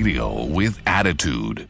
Radio with attitude.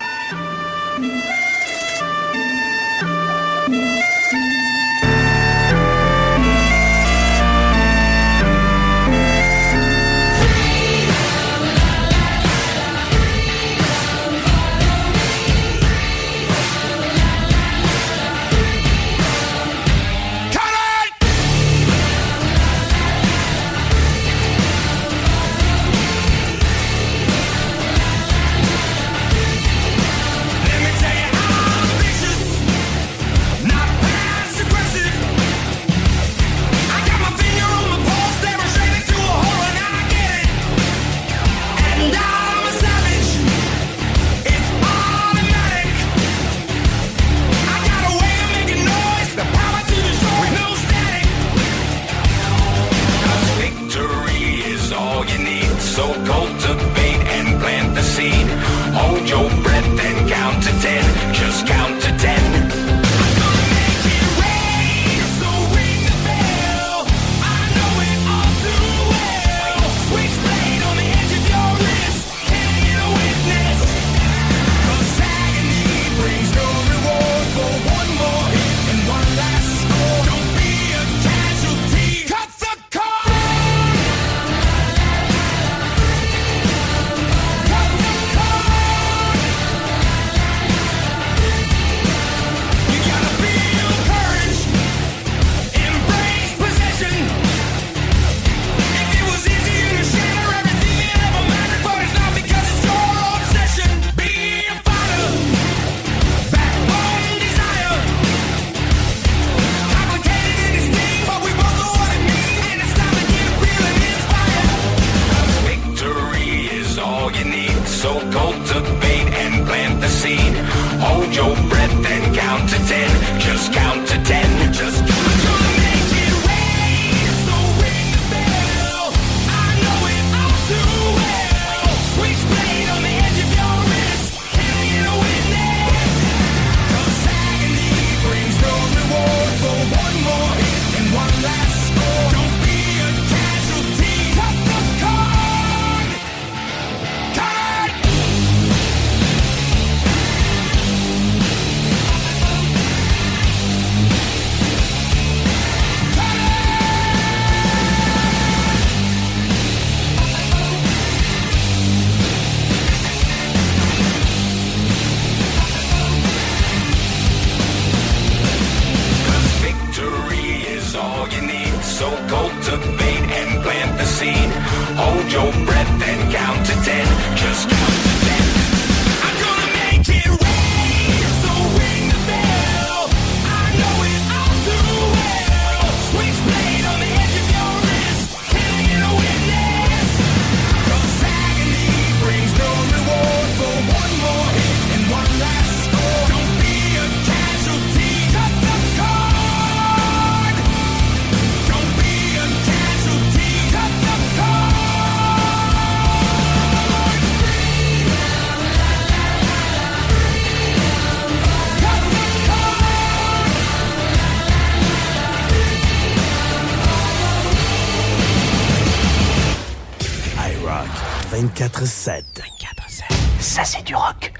Ça, c'est du rock.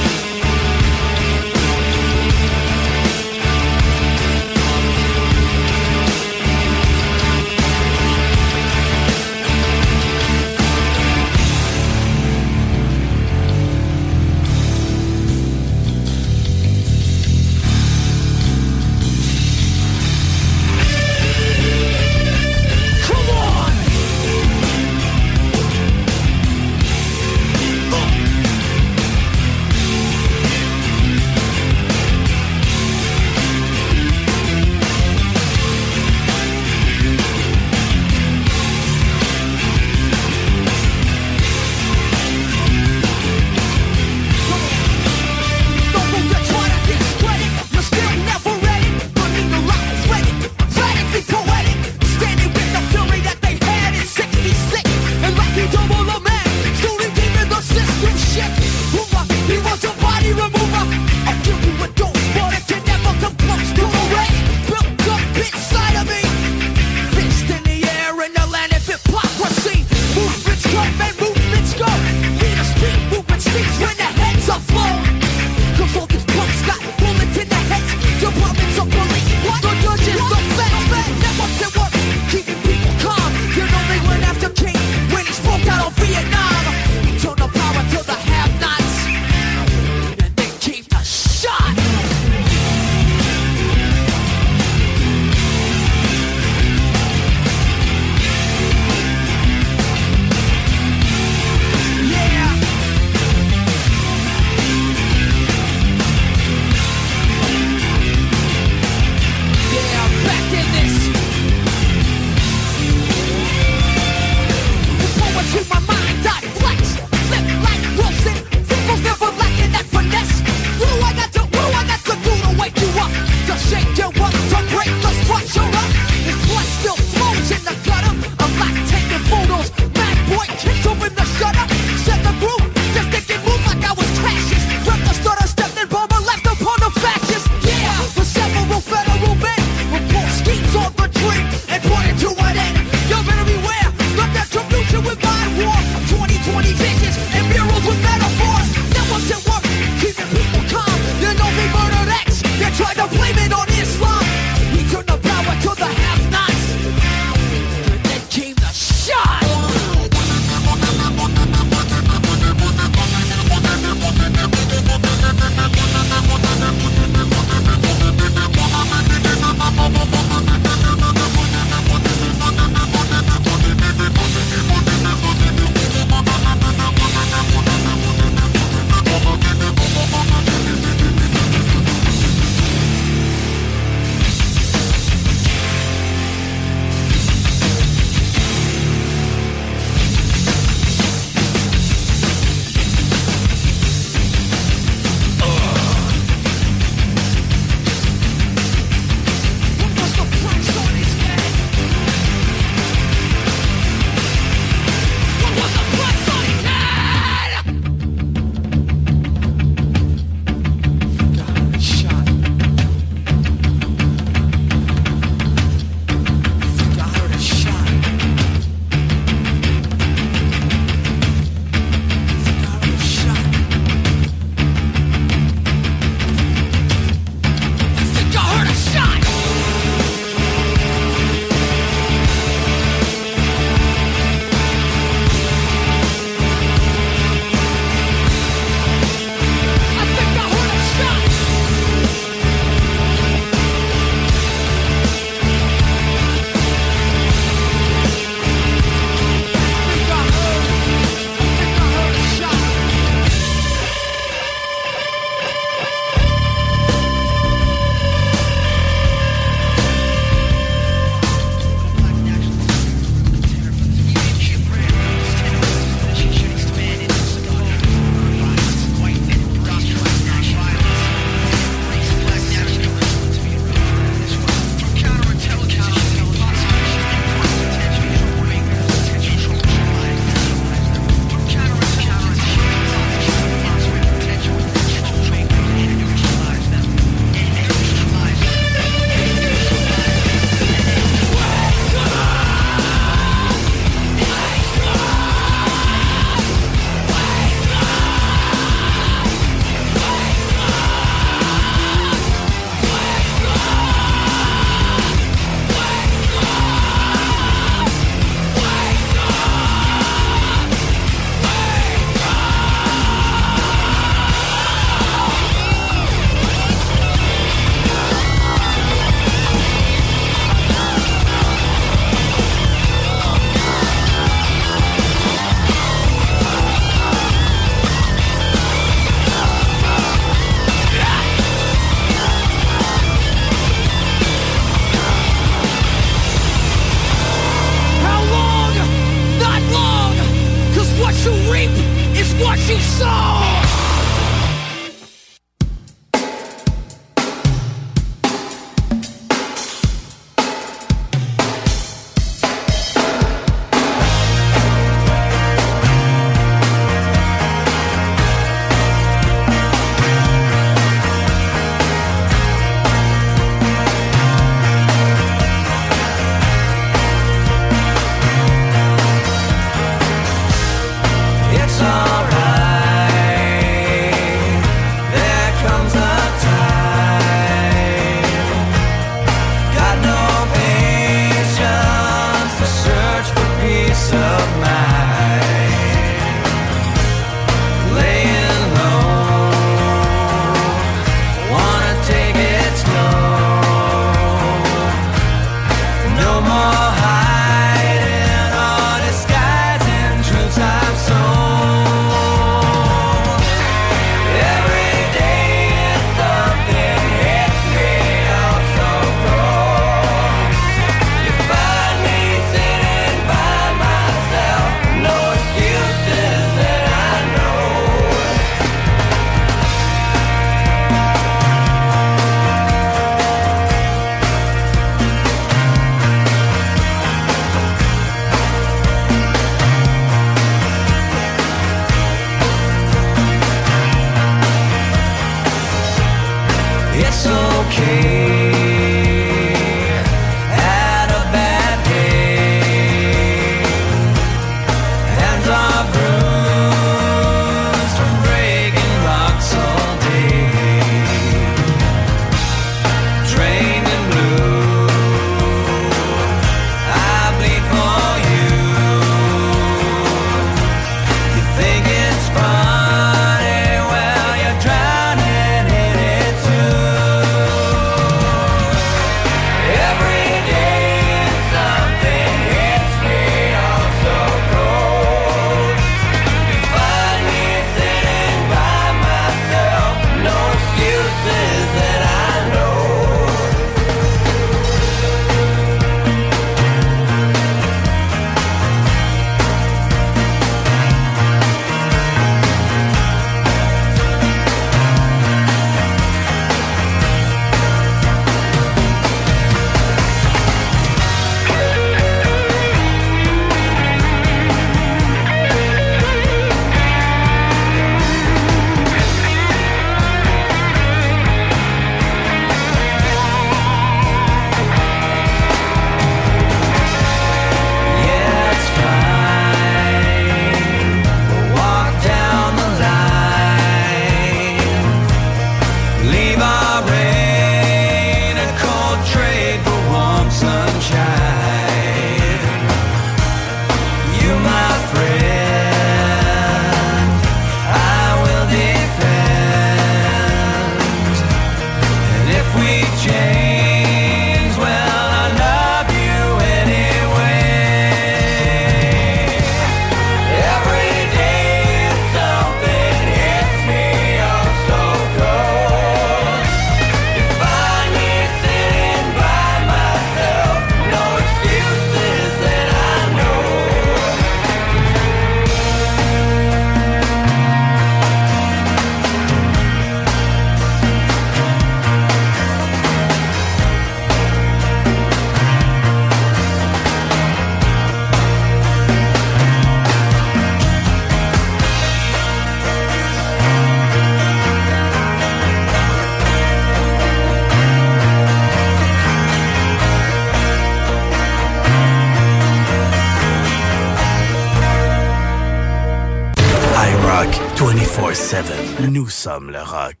Nous sommes le rock.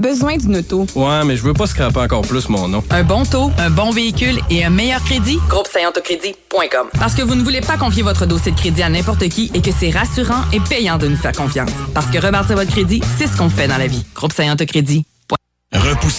Besoin d'une auto. Ouais, mais je veux pas scraper encore plus mon nom. Un bon taux, un bon véhicule et un meilleur crédit? Groupe Parce que vous ne voulez pas confier votre dossier de crédit à n'importe qui et que c'est rassurant et payant de nous faire confiance. Parce que rebâtir votre crédit, c'est ce qu'on fait dans la vie. Groupe Crédit.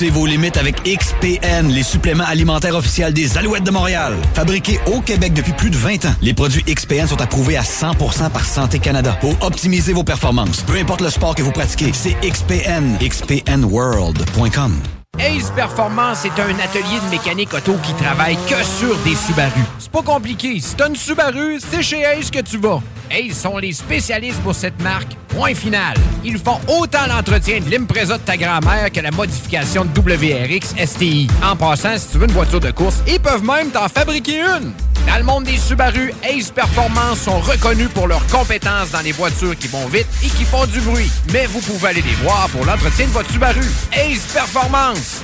Vos limites avec XPN, les suppléments alimentaires officiels des Alouettes de Montréal. Fabriqués au Québec depuis plus de 20 ans, les produits XPN sont approuvés à 100% par Santé Canada pour optimiser vos performances. Peu importe le sport que vous pratiquez, c'est XPN. XPNWorld.com. Ace Performance est un atelier de mécanique auto qui travaille que sur des Subaru. C'est pas compliqué. Si t'as une Subaru, c'est chez Ace que tu vas. Ace sont les spécialistes pour cette marque. Point final. Ils font autant l'entretien de l'Impreza de ta grand-mère que la modification de WRX STI. En passant, si tu veux une voiture de course, ils peuvent même t'en fabriquer une. Dans le monde des Subaru, Ace Performance sont reconnus pour leurs compétences dans les voitures qui vont vite et qui font du bruit. Mais vous pouvez aller les voir pour l'entretien de votre Subaru. Ace Performance.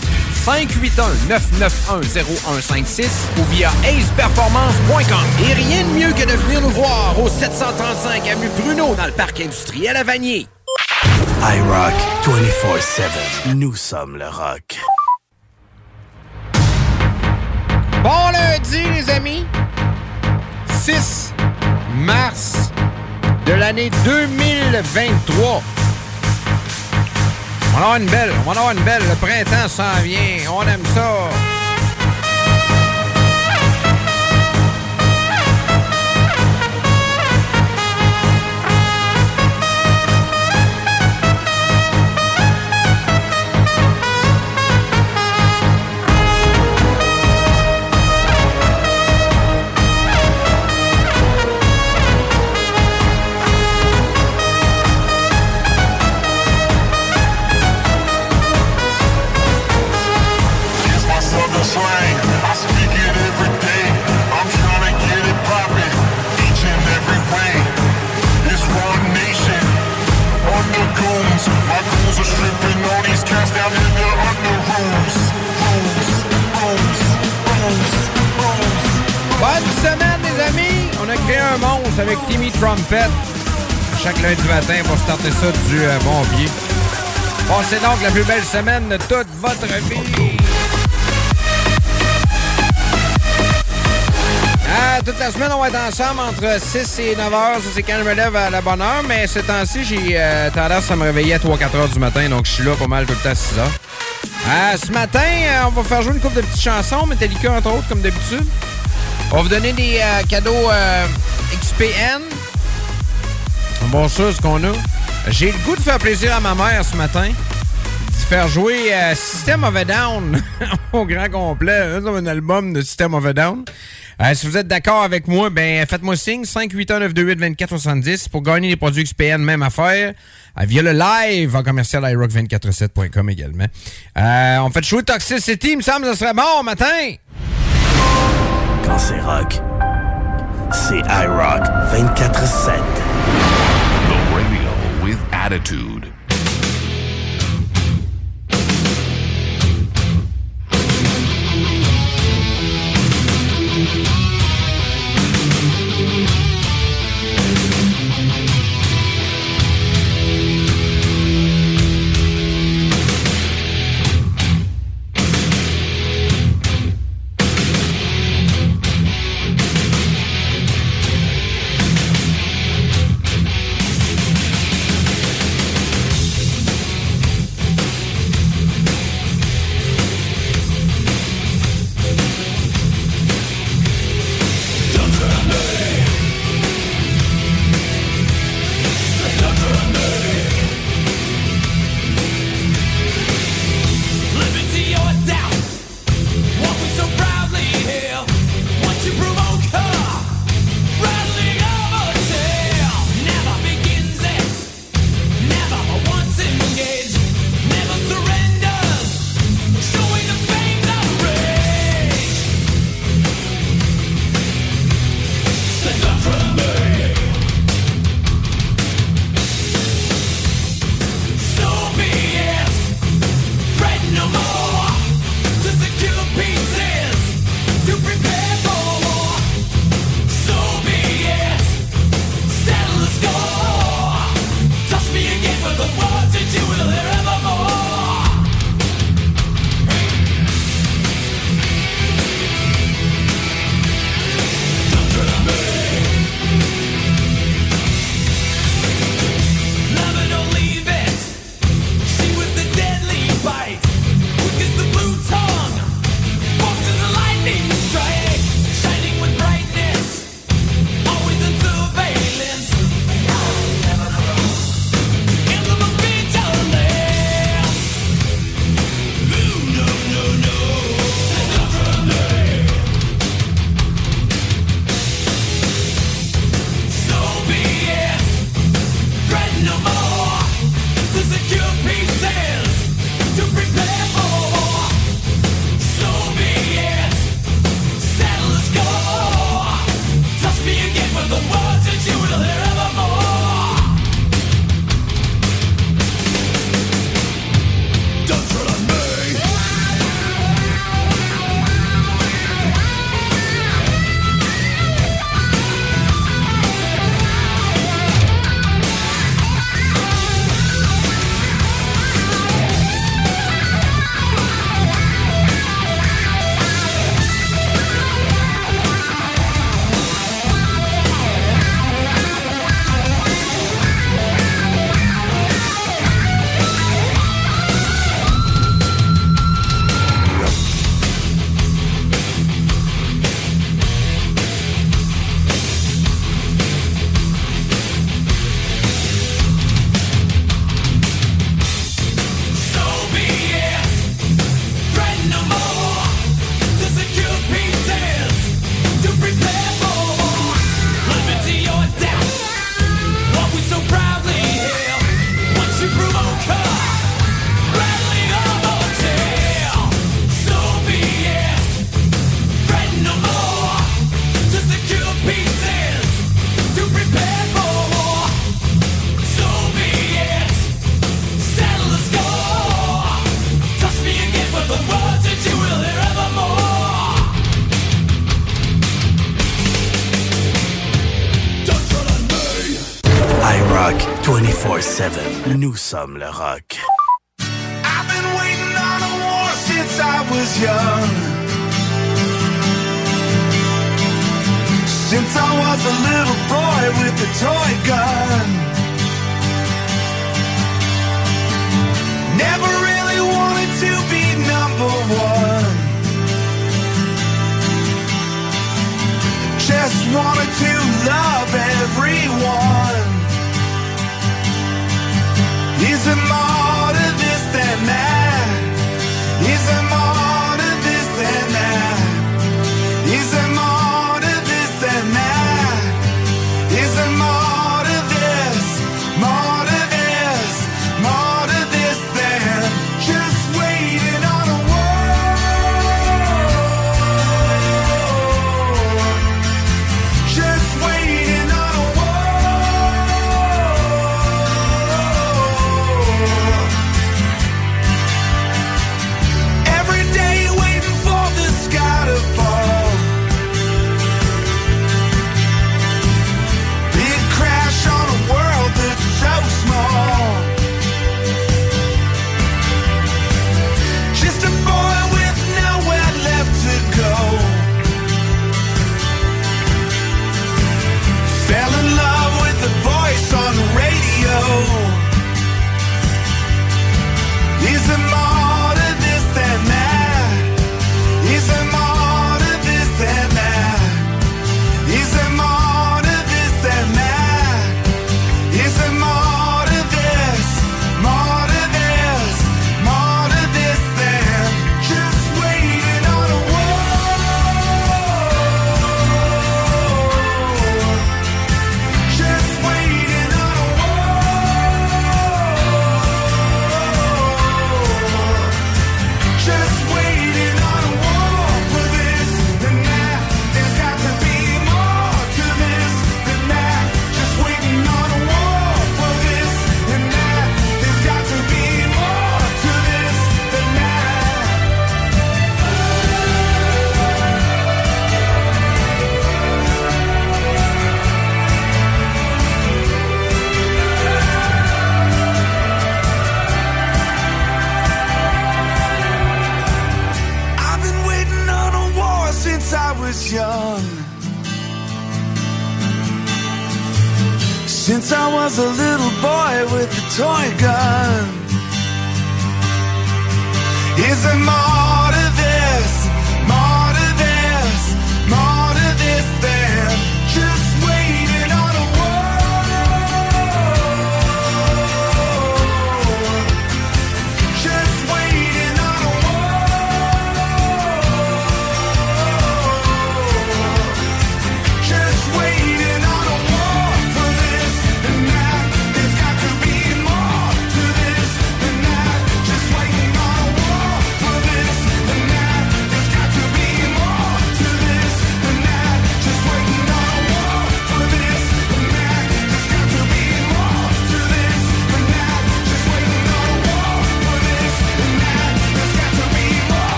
581-991-0156 ou via aceperformance.com. Et rien de mieux que de venir nous voir au 735 avenue Bruno dans le parc industriel à Vanier. iRock 24-7. Nous sommes le rock. Bon lundi, les amis. 6 mars de l'année 2023. On va une belle, on va avoir une belle. Le printemps s'en vient. On aime ça. Bonne semaine, les amis! On a créé un monstre avec Timmy Trumpet chaque lundi matin pour starter ça du euh, bon pied. Passez donc la plus belle semaine de toute votre vie! Ah, toute la semaine, on va être ensemble entre 6 et 9 heures. Ça, c'est quand je me lève à la bonne heure. Mais ce temps-ci, j'ai euh, tendance à me réveiller à 3-4 heures du matin. Donc, je suis là pas mal tout le temps à 6 heures. Euh, ce matin, euh, on va faire jouer une couple de petites chansons. Metallica, entre autres, comme d'habitude. On va vous donner des euh, cadeaux euh, XPN. Bon, ça, ce qu'on a. J'ai le goût de faire plaisir à ma mère ce matin. De faire jouer euh, System of a Down au grand complet. Un album de System of a Down. Euh, si vous êtes d'accord avec moi, ben faites-moi signe 581-928-2470 pour gagner les produits XPN, même affaire. Euh, via le live en commercial iRock247.com également. Euh, on fait jouer Toxicity, il me semble que ce serait bon matin. Quand c'est rock, c'est iRock 24-7. The radio with attitude. Nous sommes le rock. I've been waiting on a war since I was young. Since I was a little boy with a toy gun. Never really wanted to be number one. Just wanted to love everyone. Is there more to this than that? Is there more to this than that?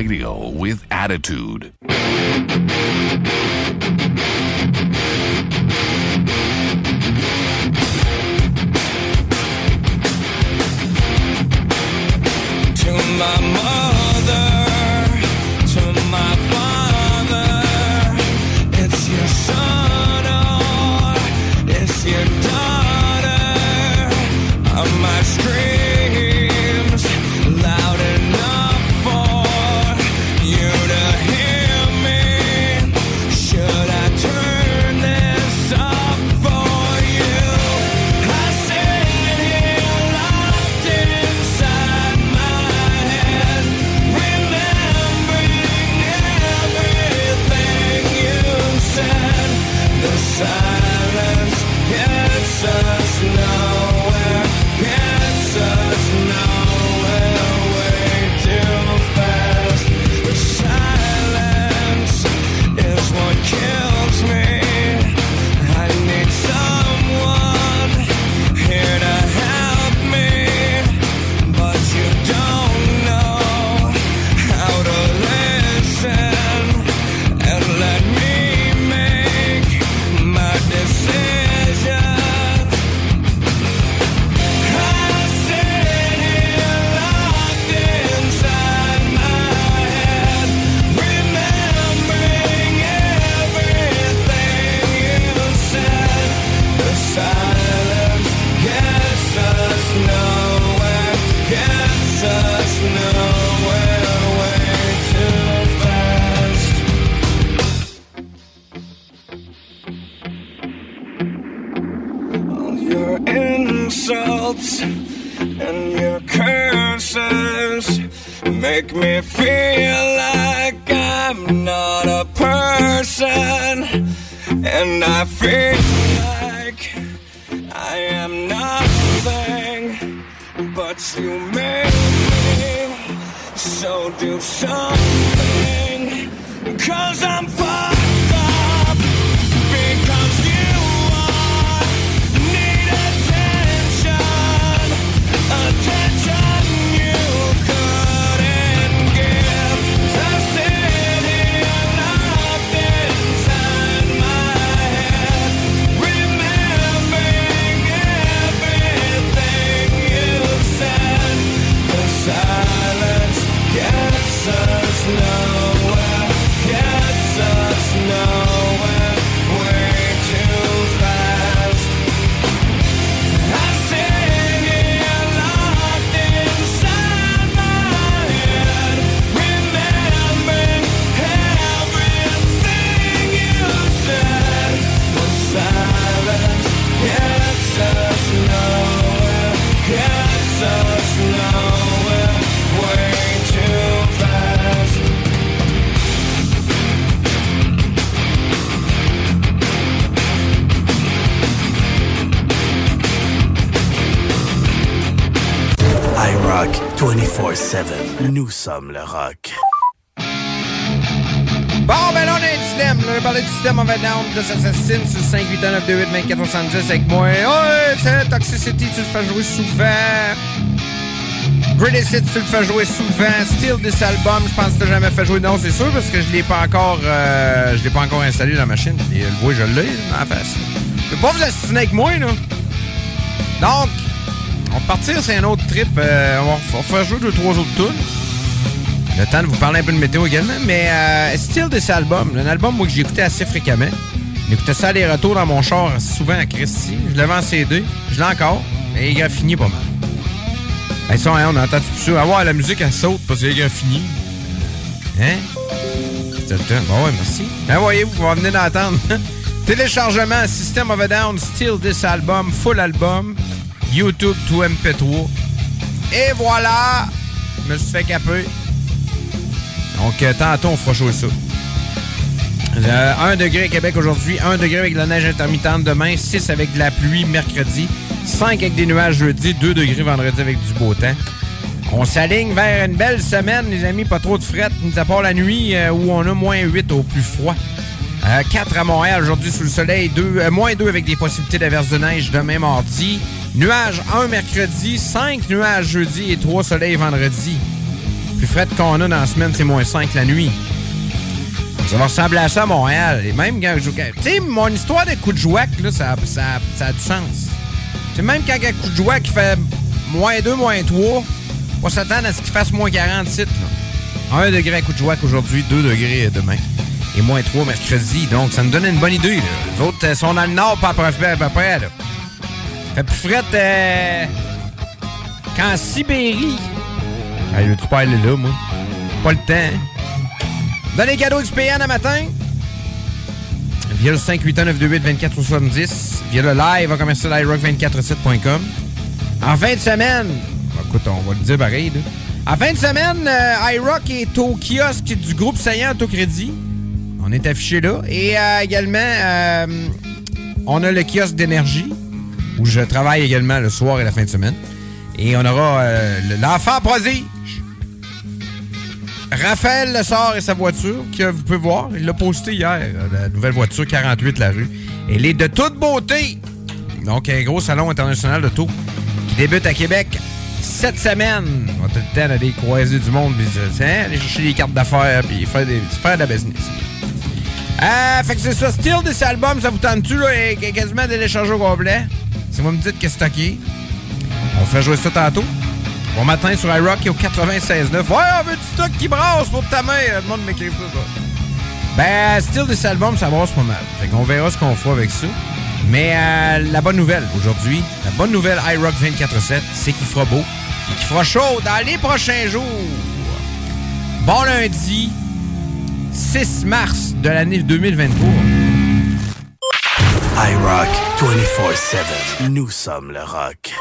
Radio with attitude. Nous sommes le rock. Bon, ben là, on a un dilemme. On a parlé du système a Down de Assassin sur 58928 avec moi. Ouais, c'est Toxicity, tu le fais jouer souvent. Greatest Hits, tu le fais jouer souvent. Still this album, je pense que tu jamais fait jouer. Non, c'est sûr, parce que je l'ai pas encore euh, je l'ai pas encore installé dans la machine. Et le voix, je l'ai la face. Je peux pas vous assassiner avec moi, là. Donc, on va partir, c'est un autre trip. Euh, on va faire jouer deux, trois autres tunes. Le temps de vous parler un peu de météo également. Mais euh, Still This Album, un album moi, que j'écoutais assez fréquemment? J'écoutais ça aller-retour dans mon char souvent à Christy. Je l'avais en CD. Je l'ai encore. Et il a fini pas mal. Hey, ça, hein, on entend tout ça. Ah ouais, la musique, elle saute parce qu'il a fini. Hein? Temps. Bon, ouais, merci. Ben, voyez-vous, vous venir d'entendre. Téléchargement, System of a Down, Still This Album, full album, YouTube to MP3. Et voilà! Je me suis fait caper. Donc, euh, tantôt, on fera jouer ça. Euh, 1 degré à Québec aujourd'hui, 1 degré avec de la neige intermittente demain, 6 avec de la pluie mercredi, 5 avec des nuages jeudi, 2 degrés vendredi avec du beau temps. On s'aligne vers une belle semaine, les amis, pas trop de fret, mis à part la nuit euh, où on a moins 8 au plus froid. 4 à Montréal aujourd'hui sous le soleil. 2, moins 2 avec des possibilités d'averse de neige demain mardi. Nuages 1 mercredi, 5 nuages jeudi et 3 soleils vendredi. Plus frais qu'on a dans la semaine, c'est moins 5 la nuit. Ça va ressembler à ça à Montréal. Et même quand je Tu sais, mon histoire de coup de jouac, là, ça, a du sens. C'est même quand un coup de jouac qui fait moins 2, moins 3, on va s'attendre à ce qu'il fasse moins 47. Là. 1 degré à coup de jouac aujourd'hui, 2 degrés demain. Et moins 3 mercredi. Donc, ça nous donne une bonne idée. Les autres euh, sont dans le nord, pas à peu près. Là. Fait plus frette euh, qu'en Sibérie. Ah, veux-tu pas là, moi? Pas le temps. Hein? Dans les cadeaux XPN à matin. Via le 581-928-2470. Via le live à commercial iRock247.com. En fin de semaine. Écoute, on va le dire pareil. Là. En fin de semaine, euh, iRock est au kiosque du groupe Saillant Autocrédit. On est affiché là. Et euh, également, euh, on a le kiosque d'énergie où je travaille également le soir et la fin de semaine. Et on aura l'enfant prodige Raphaël Le sort et sa voiture, que vous pouvez voir. Il l'a posté hier, la nouvelle voiture 48 La Rue. Elle est de toute beauté. Donc, un gros salon international de tout qui débute à Québec cette semaine. On va tout le temps croiser du monde, puis hein, aller chercher des cartes d'affaires, puis faire, de la business. Euh, fait que c'est ça. Style de cet album, ça vous tente-tu, là, et quasiment de l'échanger au complet? Si vous me dites que c'est on fait jouer ça tantôt. Bon matin sur iRock au 96.9. Ouais, on veut du stock qui brasse pour ta main. Le monde m'écrit ça, Ben, style de cet album, ça brasse pas mal. Fait qu'on verra ce qu'on fera avec ça. Mais euh, la bonne nouvelle aujourd'hui, la bonne nouvelle iRock 24-7, c'est qu'il fera beau et qu'il fera chaud dans les prochains jours. Bon lundi, 6 mars de l'année 2023. iRock 24-7. Nous sommes le rock.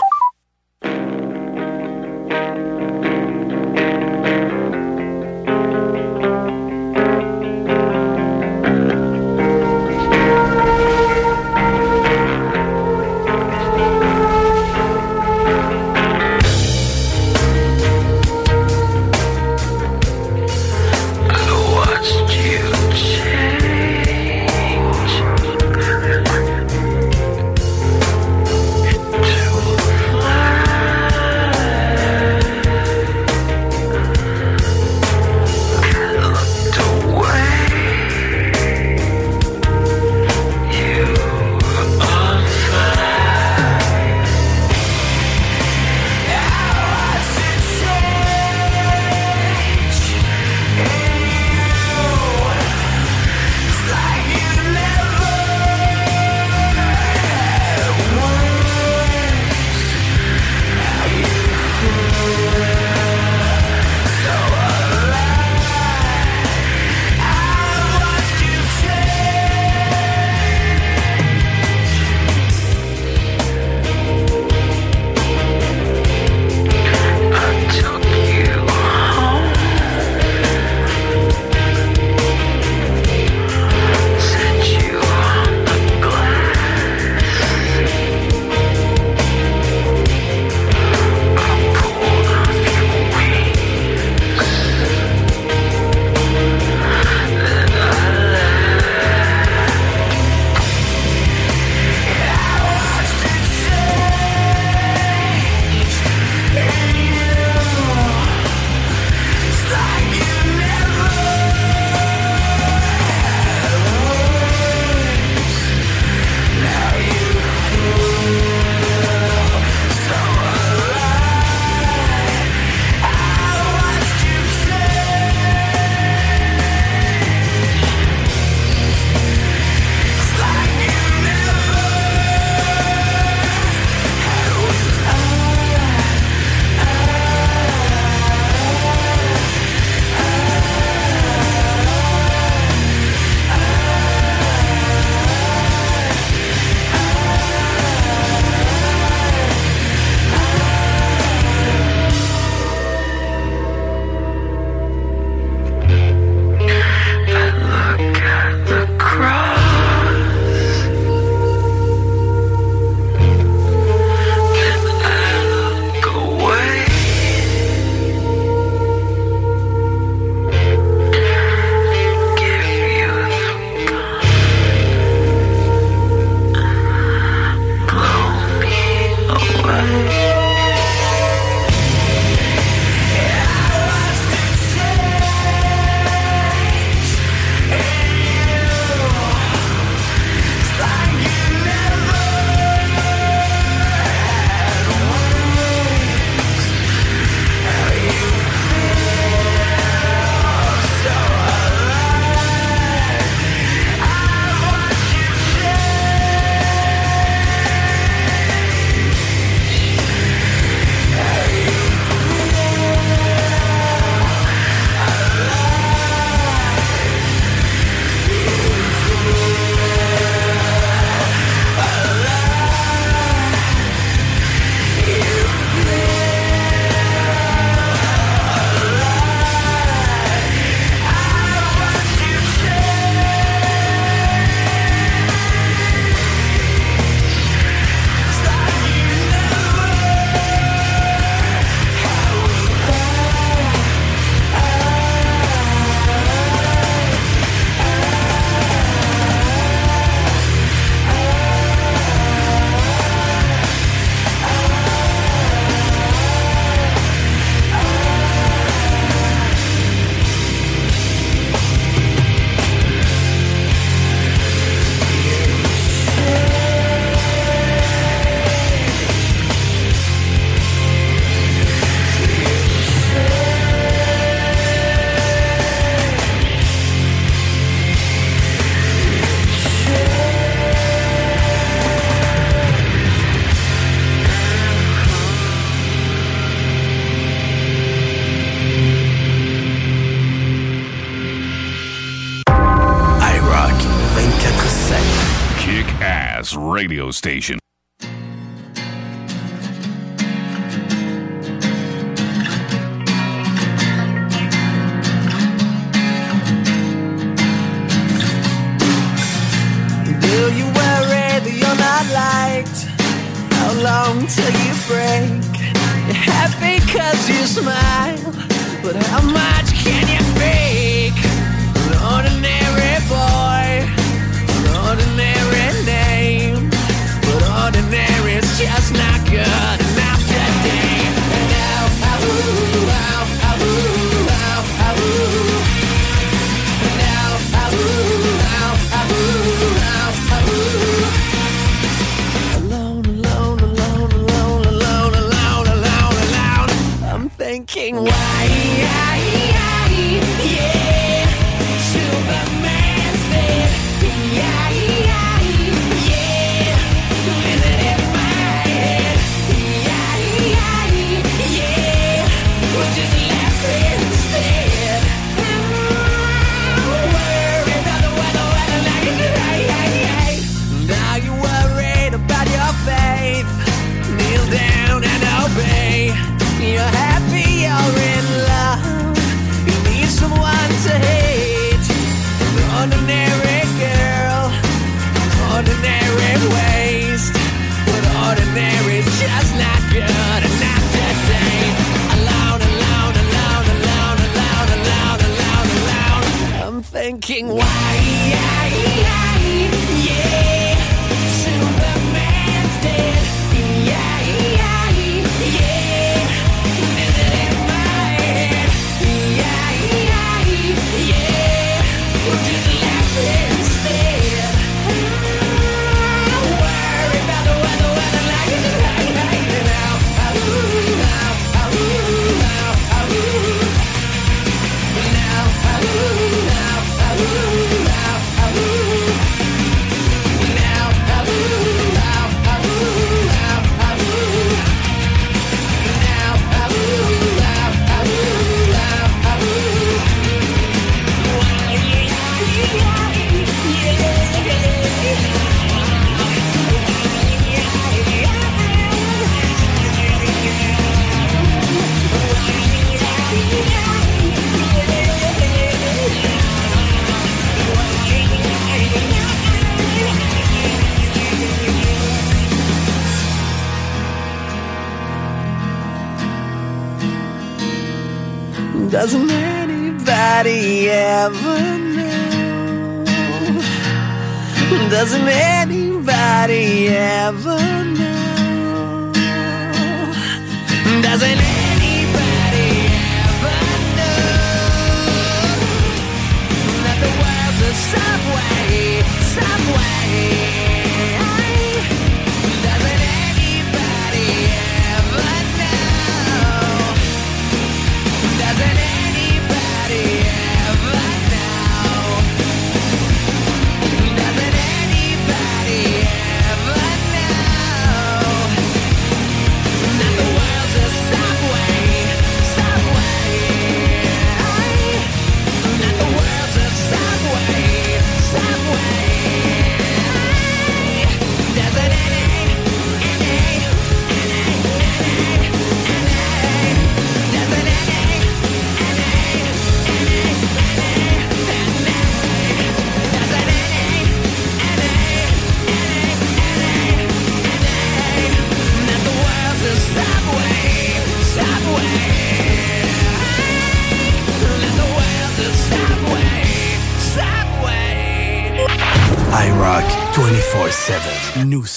Station.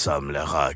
Sommes le rock.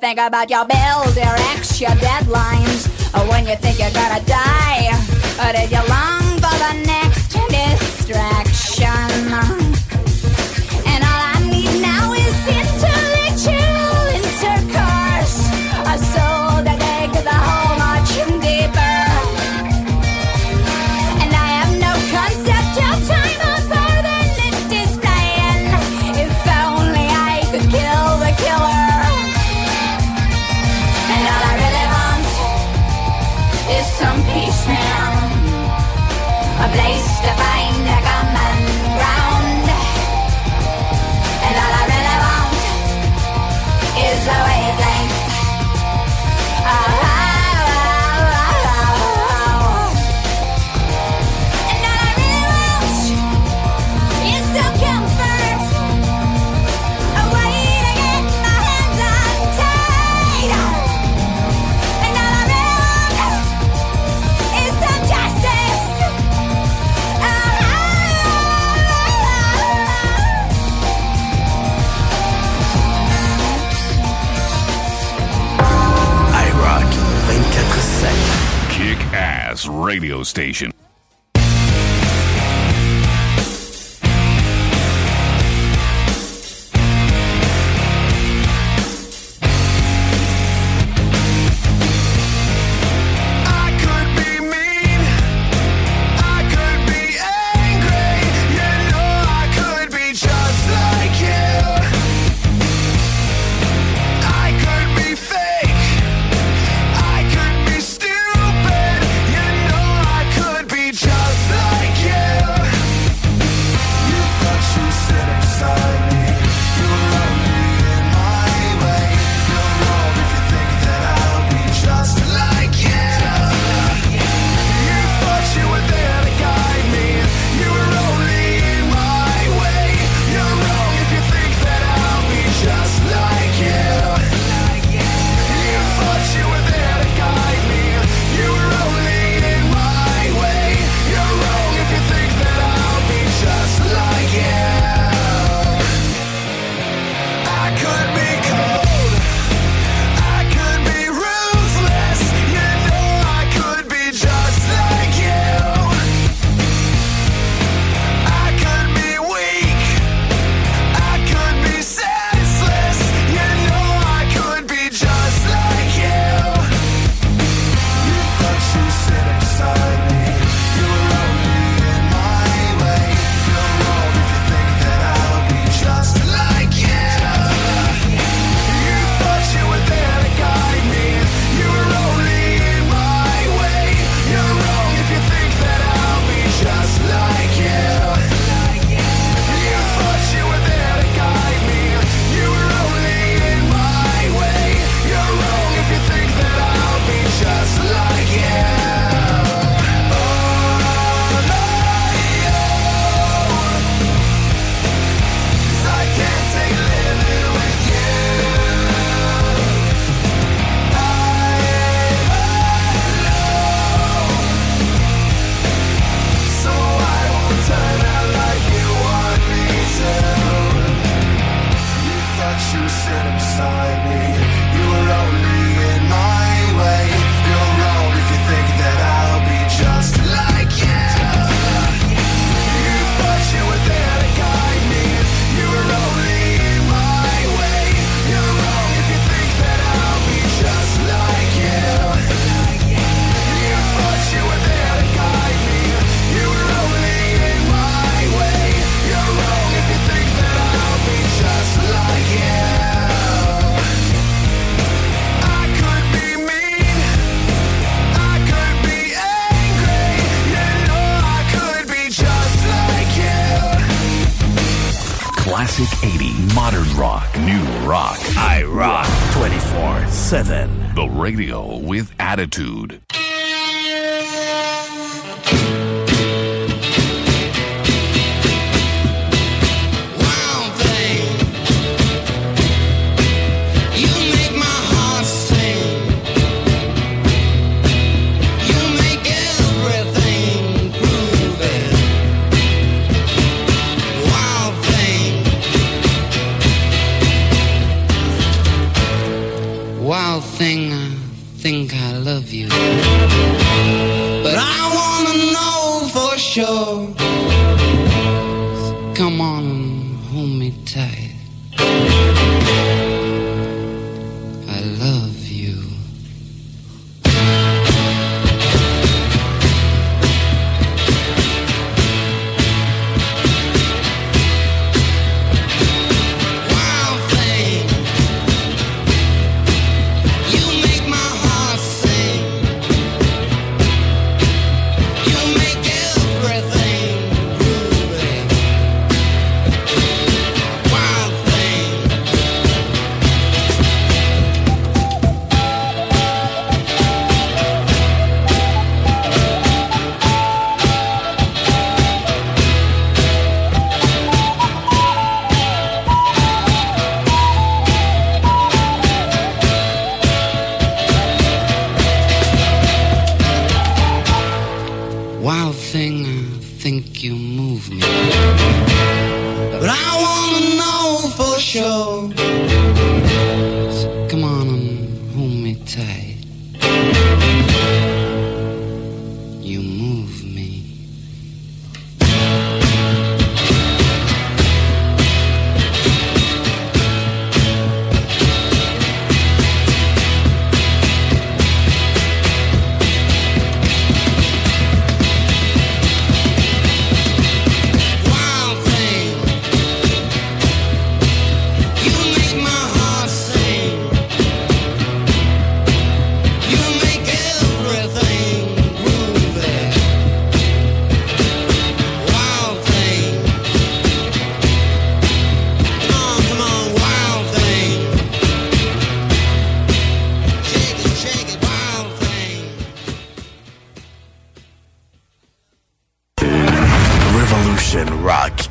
think about your bills, your ex, your deadlines, or when you think you're gonna die, or did you lie? station.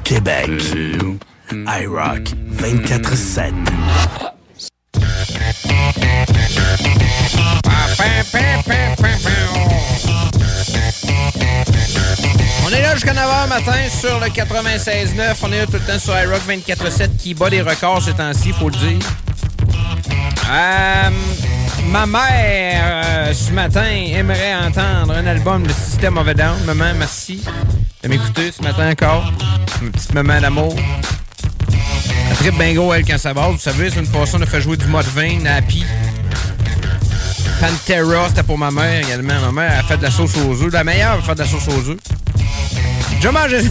Québec. iRock 24-7. On est là jusqu'à 9h matin sur le 96.9. On est là tout le temps sur iRock 24.7 qui bat des records ces temps-ci, faut le dire. Euh, ma mère, euh, ce matin, aimerait entendre un album de System of a Down. Maman, merci de m'écouter ce matin encore. Ma petite maman d'amour. Elle tripe bien gros, elle, quand ça va. Vous savez, c'est une passée, on a fait jouer du mode 20, Happy. Pantera, c'était pour ma mère également. Ma mère a fait de la sauce aux œufs. La meilleure a fait de la sauce aux œufs. J'ai déjà mangé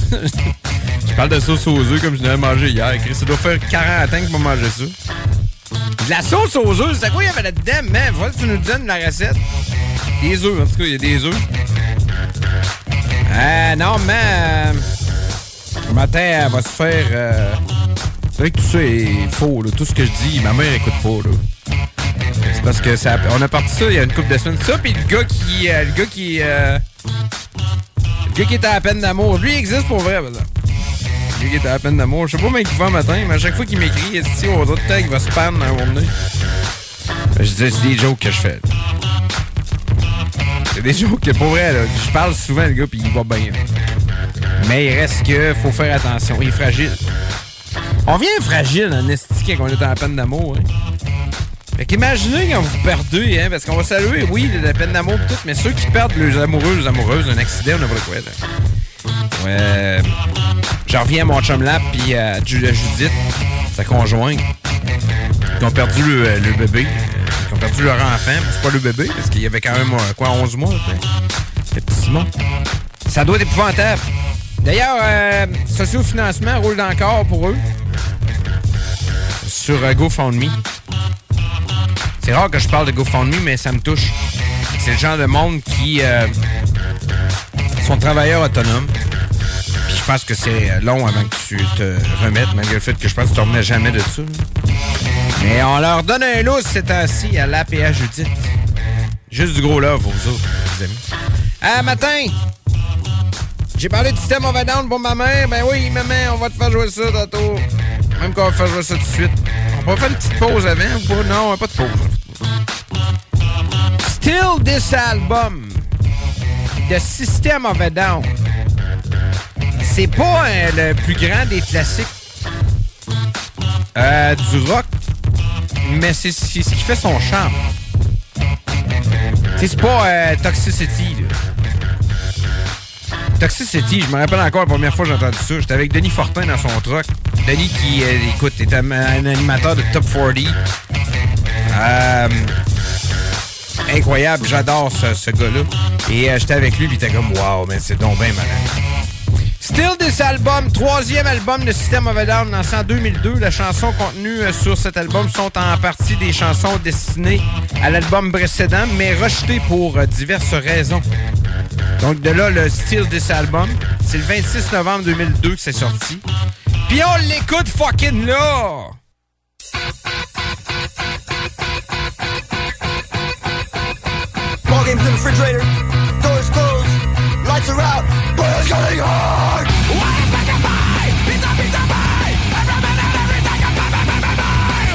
Je parle de sauce aux œufs comme je l'avais mangé hier. Chris, Ça doit faire 40 ans que je mangé ça. De la sauce aux œufs, c'est quoi il y avait là-dedans, man? Que tu nous donnes la recette. Des œufs, en tout cas, il y a des œufs. Euh, non, mais... euh, le matin, elle va se faire... euh, c'est vrai que tout ça est faux, là. Tout ce que je dis, ma mère écoute pas, là. C'est parce que ça, on a parti ça il y a une couple de semaines. Ça, puis le gars qui... euh, le gars qui... euh, le gars qui était à la peine d'amour. Lui, il existe pour vrai, exemple. Le gars qui était à la peine d'amour. Je sais pas même qui va matin, mais à chaque fois qu'il m'écrit, il dit, on dirait qu'il va spam dans un moment donné. Je dis, c'est des jokes que je fais. C'est des jokes que, pour vrai, là, je parle souvent, le gars, puis il va bien. Mais il reste que faut faire attention. Il est fragile. On vient fragile en esti quand on est en peine d'amour. Hein. Fait qu'imaginez quand vous perdez, hein, parce qu'on va saluer, oui, la peine d'amour pis tout, mais ceux qui perdent leurs amoureux, leurs amoureuses d'un accident, on pas quoi, là. Ouais. J'en reviens à mon chum là, puis à Ju- à Judith, sa conjointe, qui ont perdu le, bébé, perdu leur enfant. C'est pas le bébé, parce qu'il y avait quand même, euh, quoi, 11 mois, le petit Simon. Ça doit être épouvantable. D'ailleurs, euh, Sociofinancement roule encore pour eux sur euh, GoFundMe. C'est rare que je parle de GoFundMe, mais ça me touche. C'est le genre de monde qui euh, sont travailleurs autonomes. Puis je pense que c'est euh, long avant que tu te remettes, malgré le fait que je pense que tu ne remets jamais de ça. Mais on leur donne un lousse ces temps-ci à l'APA Judith. Juste du gros love vous autres, les amis. Ah, matin! J'ai parlé du système of a Down pour ma mère. Ben oui, maman, on va te faire jouer ça tantôt. Même qu'on va faire jouer ça tout de suite. On va faire une petite pause avant ou pas? Non, pas de pause. Still This Album de System of a Down. C'est pas euh, le plus grand des classiques euh, du rock, mais c'est ce qui fait son charme. C'est pas euh, Toxicity. Toxicity, je me rappelle encore la première fois que j'ai entendu ça. J'étais avec Denis Fortin dans son truck. Denis qui, euh, écoute, est un, animateur de Top 40. Euh, incroyable, j'adore ce, ce gars-là. Et j'étais avec lui, puis il était comme, wow, mais c'est donc bien malade. Still This Album, troisième album de System of a Down, lancé en 2002. Les chansons contenues euh, sur cet album sont en partie des chansons destinées à l'album précédent, mais rejetées pour euh, diverses raisons. Donc de là, le Still This Album, c'est le 26 novembre 2002 que c'est sorti. Puis on l'écoute fucking là! Lights are out, but it's getting hard. What is back and buy? Pizza, pizza, buy. Every minute, every second, buy, buy, buy, buy, buy.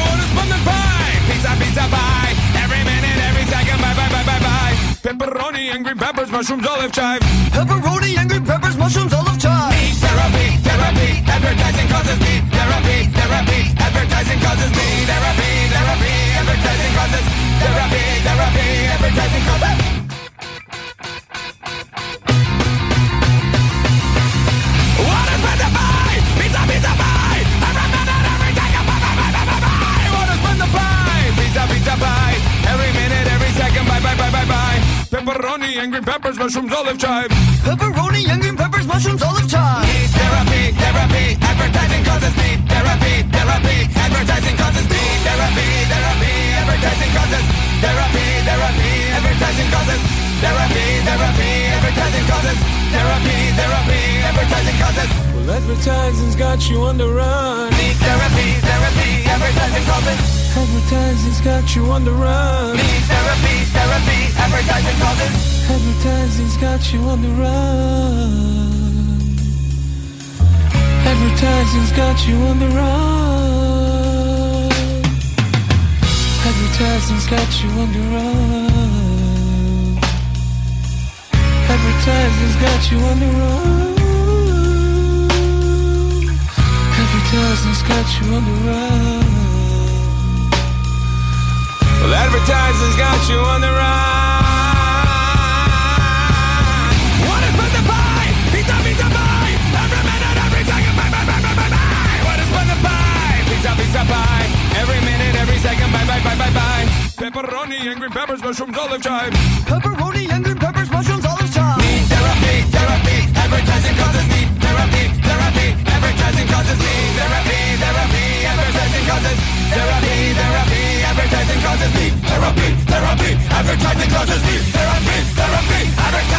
The pie. Pizza, pizza, buy. Every minute, every second, buy, buy, buy, buy, buy. Pepperoni and green peppers, mushrooms, olive chive. Pepperoni and green peppers, mushrooms, olive chive. Need therapy, therapy. Advertising causes need therapy, therapy. Advertising causes need therapy, therapy. Advertising causes therapy, therapy. Advertising causes. Pepperoni and green peppers, mushrooms, olive chive. Pepperoni and green peppers, mushrooms, olive chive. Need therapy, therapy. Advertising causes need therapy, therapy. Advertising causes need therapy, therapy. Advertising causes therapy, therapy. Advertising causes therapy, therapy. Advertising causes therapy, therapy. Advertising causes. Well, advertising's got you on the run. Need therapy, therapy. Advertising causes. Advertising's got you on the run. Need therapy, therapy. Advertising causes. Advertising's got you on the run. Advertising's got you on the run. Advertising's got you on the run. Advertisers got you on the run. Advertisers got you on the run. Well, advertisers got you on the run. pizza pie. Every minute, every second, bye bye bye bye bye. Pepperoni and green peppers, mushrooms, olive chive. Pepperoni and green therapy, therapy. Advertising causes therapy, therapy. Advertising causes need therapy, therapy. Advertising causes need therapy, therapy. Advertising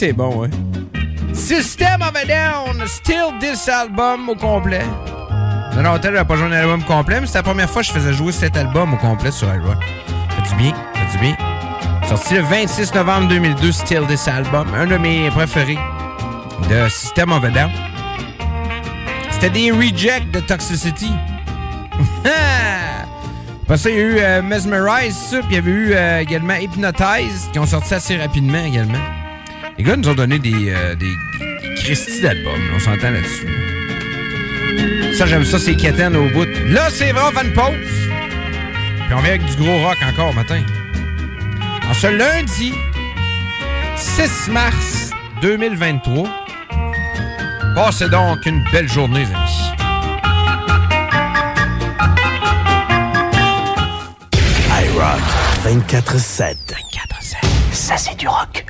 c'est bon, ouais? System of a Down, Still This Album au complet. Non, non, tel, pas joué un album complet, mais c'était la première fois que je faisais jouer cet album au complet sur iRock. Fais-tu bien? Fais-tu bien? Sorti le 26 novembre 2002, Still This Album. Un de mes préférés de System of a Down. C'était des rejects de Toxicity. Après ça, il y a eu euh, Mesmerize, puis il y avait eu euh, également Hypnotize, qui ont sorti assez rapidement également. Les gars nous ont donné des, euh, des, des, d'albums, on s'entend là-dessus. Ça, j'aime ça, c'est quétaine au bout. Là, c'est vrai, on fait une pause. Puis on vient avec du gros rock encore matin. En ce lundi 6 mars 2023, passez donc une belle journée, les amis. iRock 24-7. Ça, c'est du rock.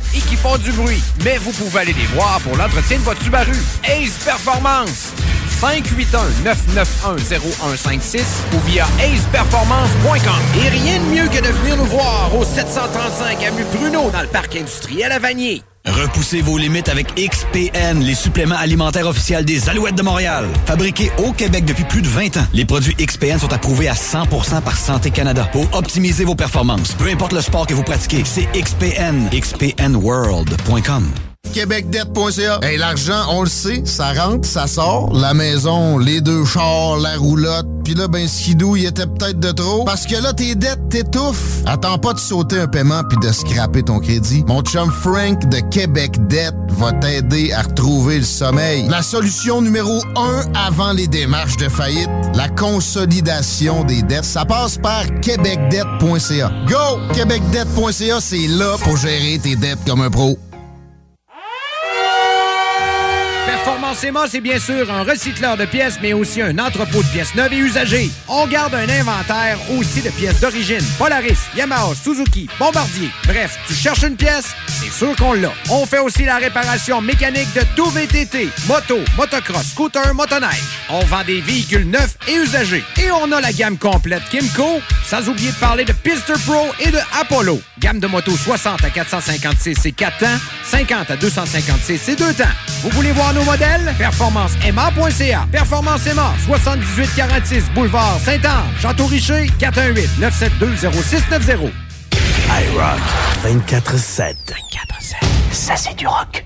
et qui font du bruit. Mais vous pouvez aller les voir pour l'entretien de votre Subaru. Ace Performance. 581-991-0156 ou via aceperformance.com. Et rien de mieux que de venir nous voir au 735 Avenue Bruno dans le parc industriel à Vanier. Repoussez vos limites avec XPN, les suppléments alimentaires officiels des Alouettes de Montréal. Fabriqués au Québec depuis plus de 20 ans, les produits XPN sont approuvés à 100% par Santé Canada pour optimiser vos performances. Peu importe le sport que vous pratiquez, c'est XPN. XPNWorld.com. québecdebt.ca. Hey, l'argent, on le sait, ça rentre, ça sort. La maison, les deux chars, la roulotte. Puis là, ben, skidou, il était peut-être de trop. Parce que là, tes dettes t'étouffent. Attends pas de sauter un paiement puis de scraper ton crédit. Mon chum Frank de Québec Debt va t'aider à retrouver le sommeil. La solution numéro un avant les démarches de faillite, la consolidation des dettes, ça passe par québecdebt.ca. Go! québecdebt.ca, c'est là pour gérer tes dettes comme un pro. Performance Emma, c'est bien sûr un recycleur de pièces, mais aussi un entrepôt de pièces neuves et usagées. On garde un inventaire aussi de pièces d'origine. Polaris, Yamaha, Suzuki, Bombardier. Bref, tu cherches une pièce, c'est sûr qu'on l'a. On fait aussi la réparation mécanique de tout VTT, moto, motocross, scooter, motoneige. On vend des véhicules neufs et usagés. Et on a la gamme complète Kimco, sans oublier de parler de Pister Pro et de Apollo. Gamme de motos 60 à 456 et 4 temps, 50 à 256 et 2 temps. Vous voulez voir nos modèles? PerformanceMA.ca. Performance Emma, 7846 Boulevard Saint-Anne, Château-Richer, 418-972-0690. iRock 24-7. Ça, c'est du rock.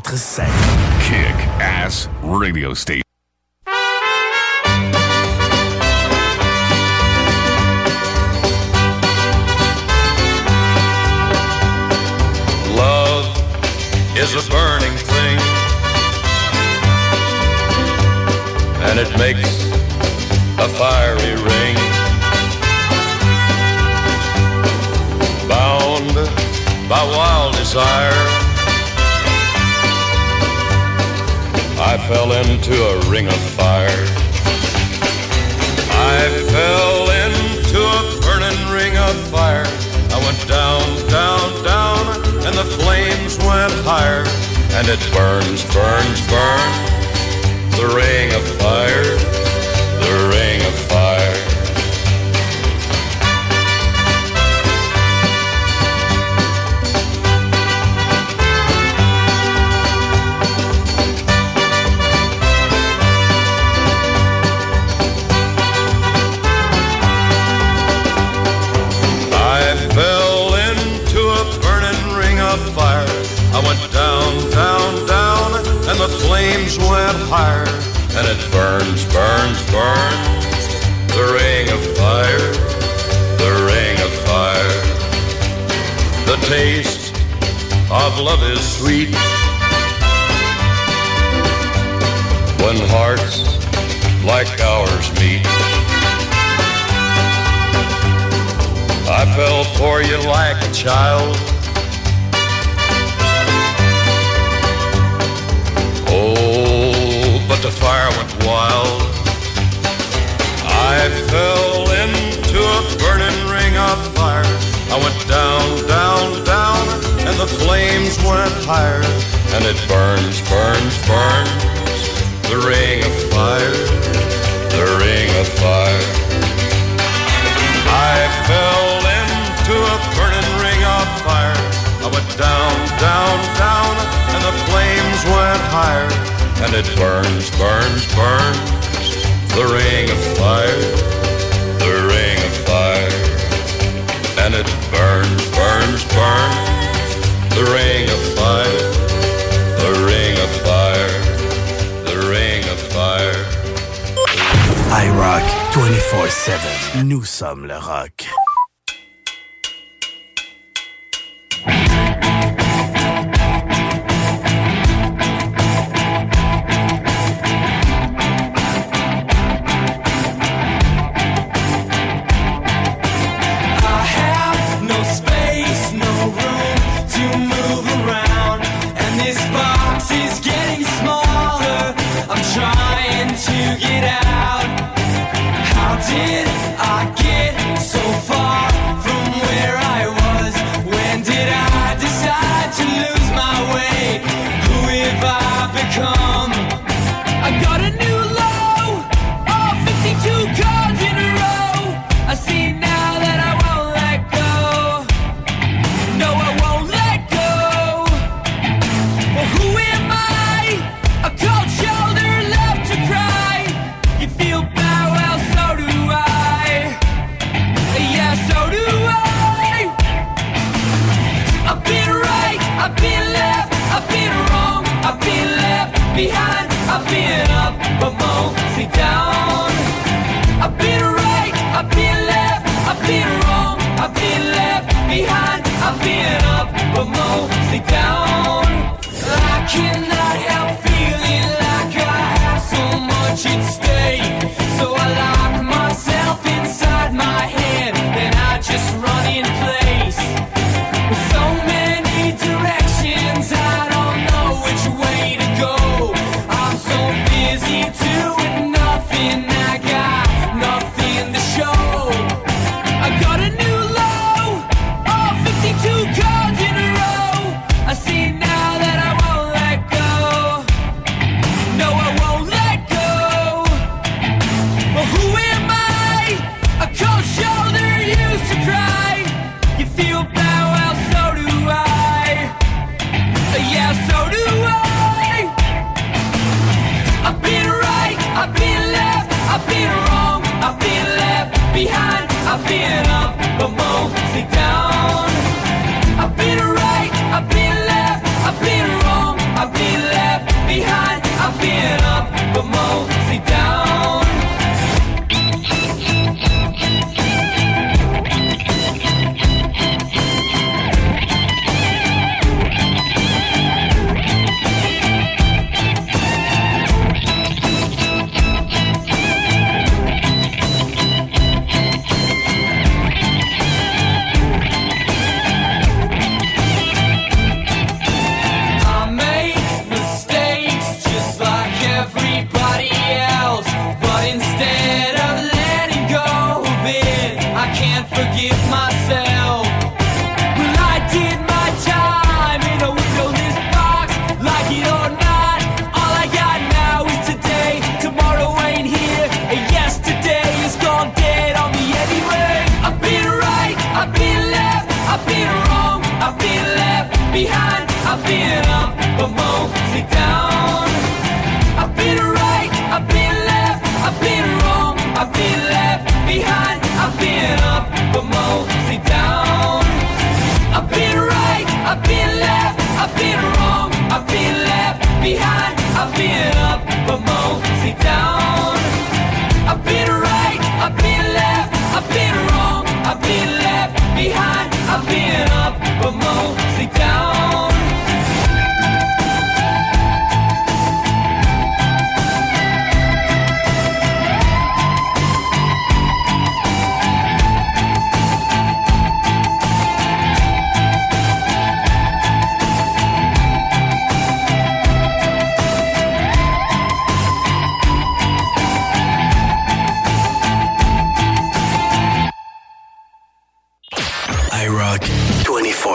947. Kick Ass Radio Station.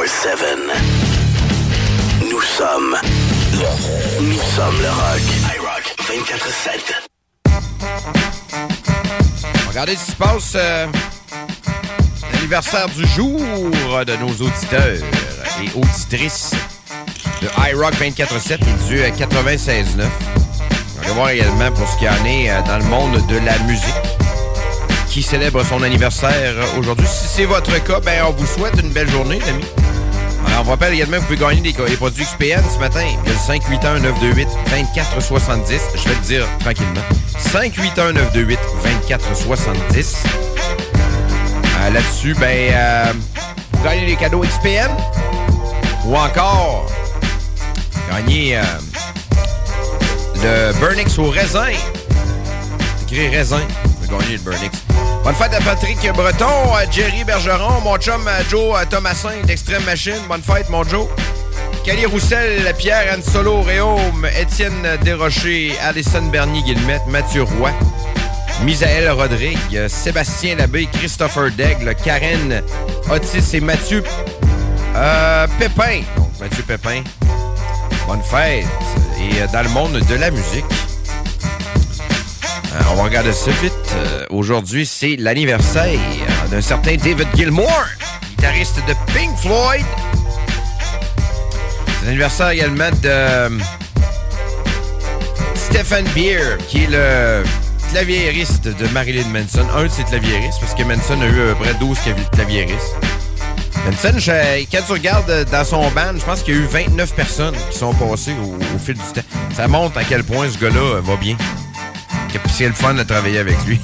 24-7. Nous sommes le... Nous sommes le rock. iRock 24-7. Regardez ce qui se passe. euh, L'anniversaire du jour de nos auditeurs et auditrices de iRock 24-7 est du euh, 96.9. On va voir également pour ce qu'il y en est euh, dans le monde de la musique qui célèbre son anniversaire aujourd'hui? Si c'est votre cas, ben on vous souhaite une belle journée, amis. Alors, on vous rappelle également vous pouvez gagner des, des produits XPN ce matin. Il y a le 581-928-2470. Je vais le dire tranquillement. 581-928-2470. Euh, Là-dessus, ben, euh, vous gagnez des cadeaux XPN. Ou encore, gagner euh, le Burnix au raisin. Écrit raisin. Vous gagner le Burnix. Bonne fête à Patrick Breton, à Jerry Bergeron, mon chum Joe Thomasin d'Extrême Machine. Bonne fête, mon Joe. Cali Roussel, Pierre Anne Solo, Réaume, Étienne Desrochers, Alison Bernier-Guillemette, Mathieu Roy, Misaël Rodrigue, Sébastien Labbé, Christopher Daigle, Karen Otis et Mathieu euh, Pépin. Donc, Mathieu Pépin. Bonne fête. Et euh, dans le monde de la musique, euh, on va regarder ça vite. Euh, Aujourd'hui, c'est l'anniversaire d'un certain David Gilmour, guitariste de Pink Floyd. C'est l'anniversaire également de euh, Stephen Beer, qui est le claviériste de Marilyn Manson. Un de ses claviéristes, parce que Manson a eu à peu près 12 clavi- claviéristes. Manson, quand tu regardes dans son band, je pense qu'il y a eu 29 personnes qui sont passées au, au fil du temps. Ça montre à quel point ce gars-là va bien. C'est le fun de travailler avec lui.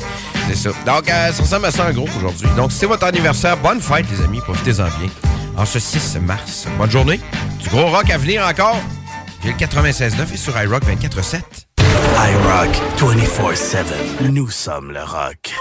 C'est ça. Donc, euh, ça ressemble à ça en gros aujourd'hui. Donc, c'est votre anniversaire. Bonne fête, les amis. Profitez-en bien. En ce 6 mars. Bonne journée. Du gros rock à venir encore. J'ai le 96.9 et sur iRock 24.7. iRock 24-7. Nous sommes le rock.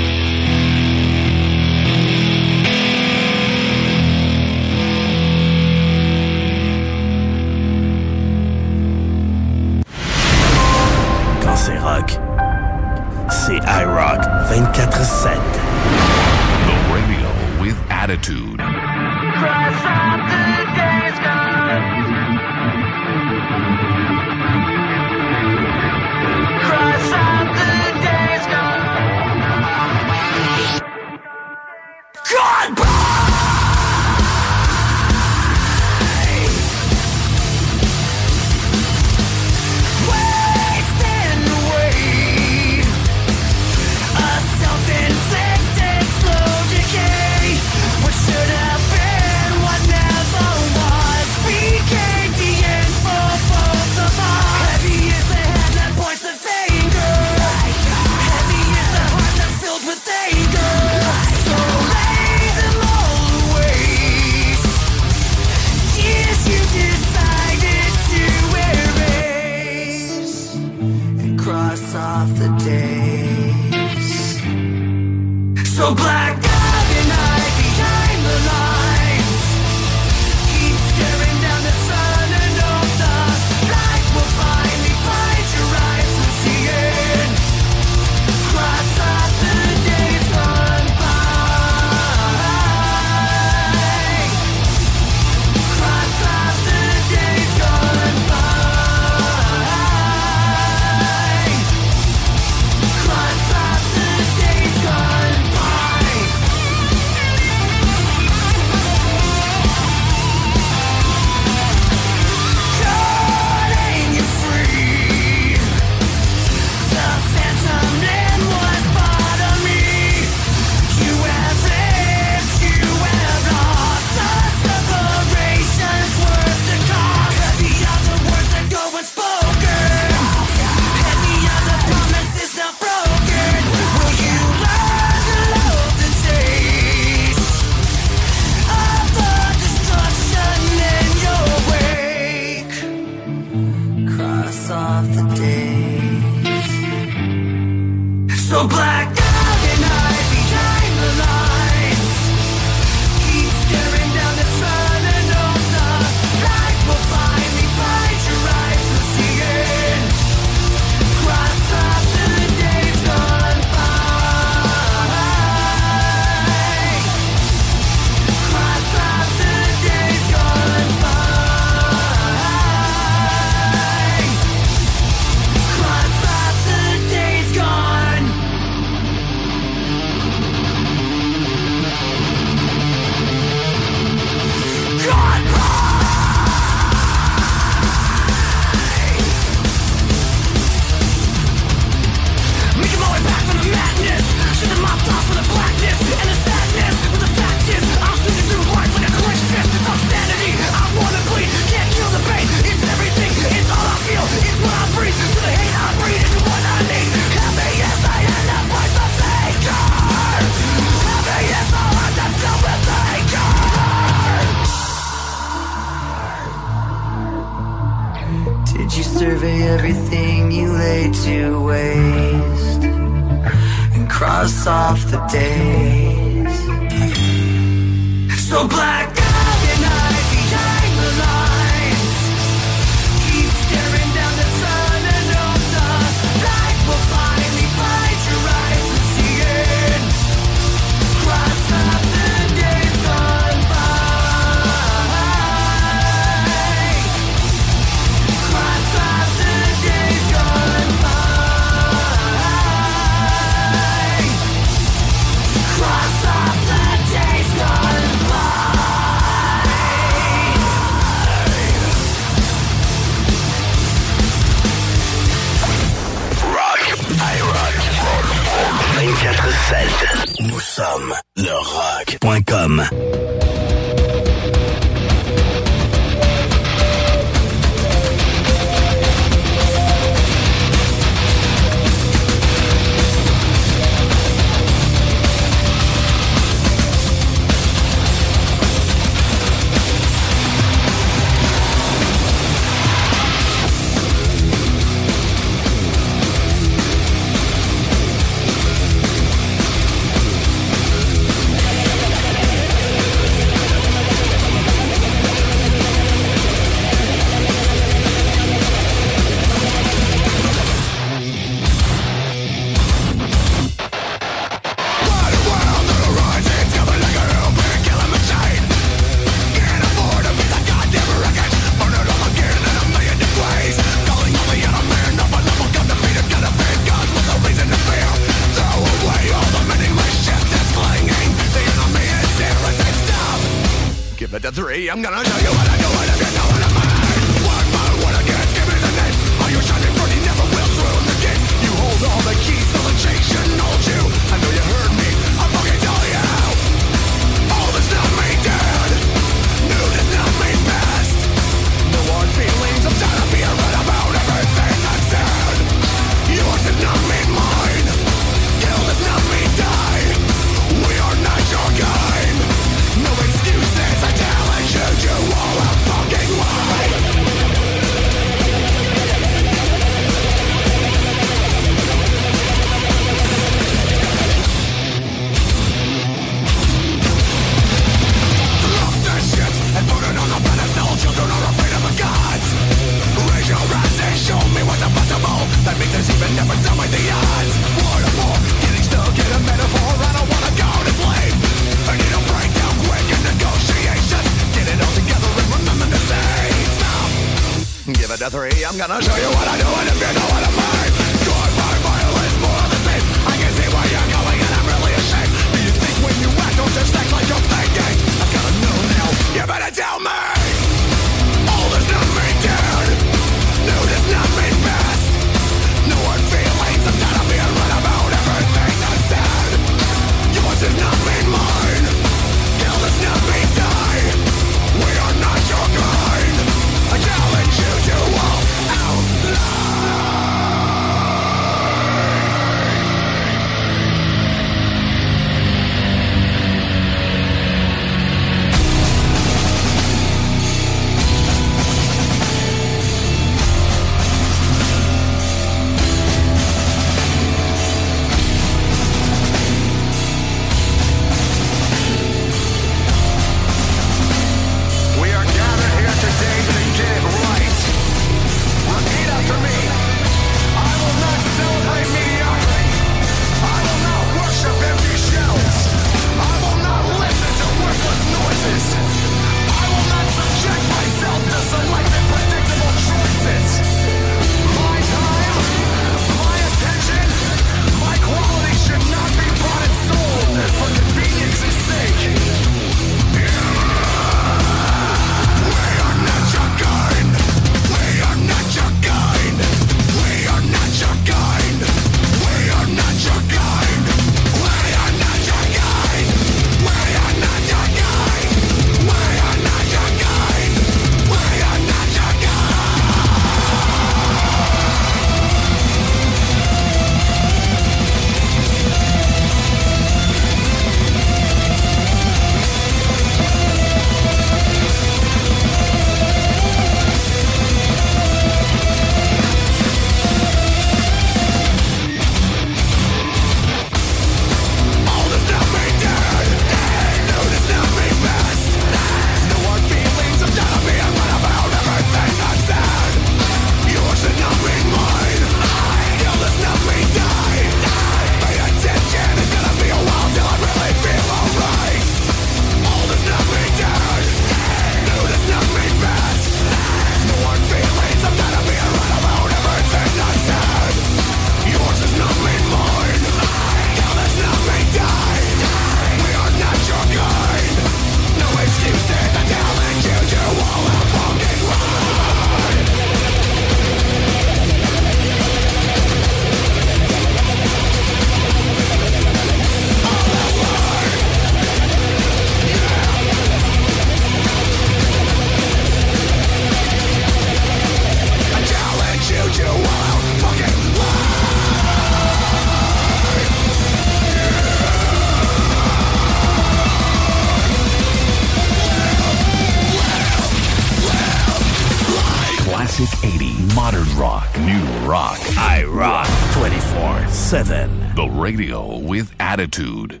radio with attitude.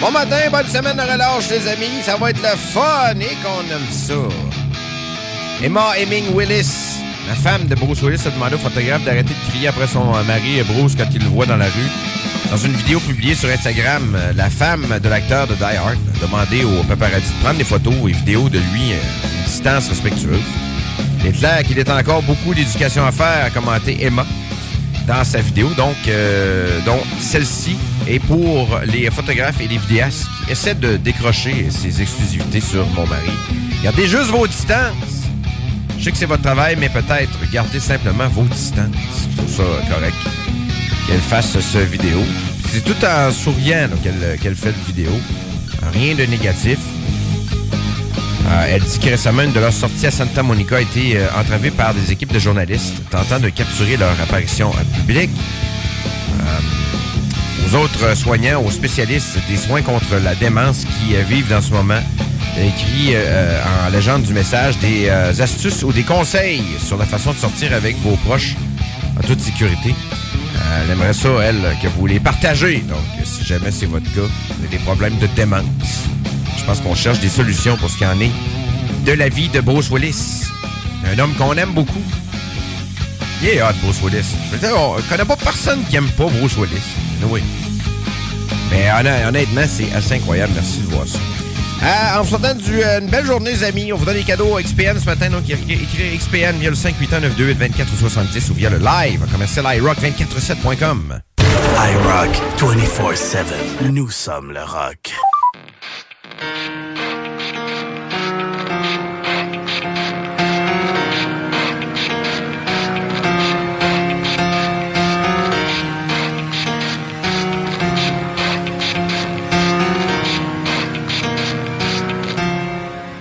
Bon matin, bonne semaine de relâche, les amis. Ça va être le fun et qu'on aime ça. Emma Heming Willis, la femme de Bruce Willis, a demandé au photographe d'arrêter de crier après son euh, mari euh, Bruce quand il le voit dans la rue. Dans une vidéo publiée sur Instagram, euh, la femme de l'acteur de Die Hard a demandé au paparazzi de prendre des photos et vidéos de lui à une distance respectueuse. Il est clair qu'il est encore beaucoup d'éducation à faire, a commenté Emma dans sa vidéo. Donc, euh, donc celle-ci est pour les photographes et les vidéastes qui essaient de décrocher ces exclusivités sur Mon Mari. Gardez juste vos distances. Je sais que c'est votre travail, mais peut-être gardez simplement vos distances. Je ça correct qu'elle fasse ce vidéo. C'est tout en souriant qu'elle fait le vidéo. Rien de négatif. Euh, elle dit que récemment, une de leurs sorties à Santa Monica a été euh, entravée par des équipes de journalistes tentant de capturer leur apparition en public. Euh, aux autres soignants, aux spécialistes des soins contre la démence qui euh, vivent dans ce moment, écrit euh, en légende du message des euh, astuces ou des conseils sur la façon de sortir avec vos proches en toute sécurité. Euh, elle aimerait ça, elle, que vous les partagez. Donc, si jamais c'est votre cas, vous avez des problèmes de démence. Je pense qu'on cherche des solutions pour ce qu'il en est de la vie de Bruce Willis. Un homme qu'on aime beaucoup. Il est Bruce Willis. Je veux dire, on connaît pas personne qui aime pas Bruce Willis. Oui. Mais honn- honnêtement, c'est assez incroyable. Merci de voir ça. Euh, en vous souhaitant euh, une belle journée, les amis. On vous donne des cadeaux à XPN ce matin. Donc, écrit XPN via le 581-928-2470 ou via le live commercial iRock247.com. iRock 24-7. Nous sommes le rock.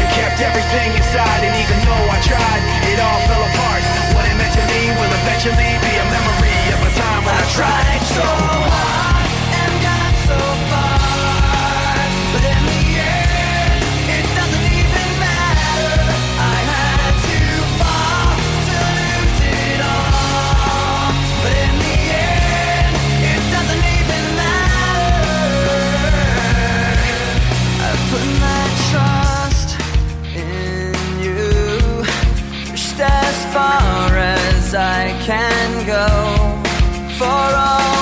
You kept everything inside, and even though I tried, it all fell apart. What it meant to me will eventually be a memory of a time when I tried so hard far as I can go. For all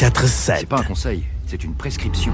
24-7. C'est pas un conseil, c'est une prescription.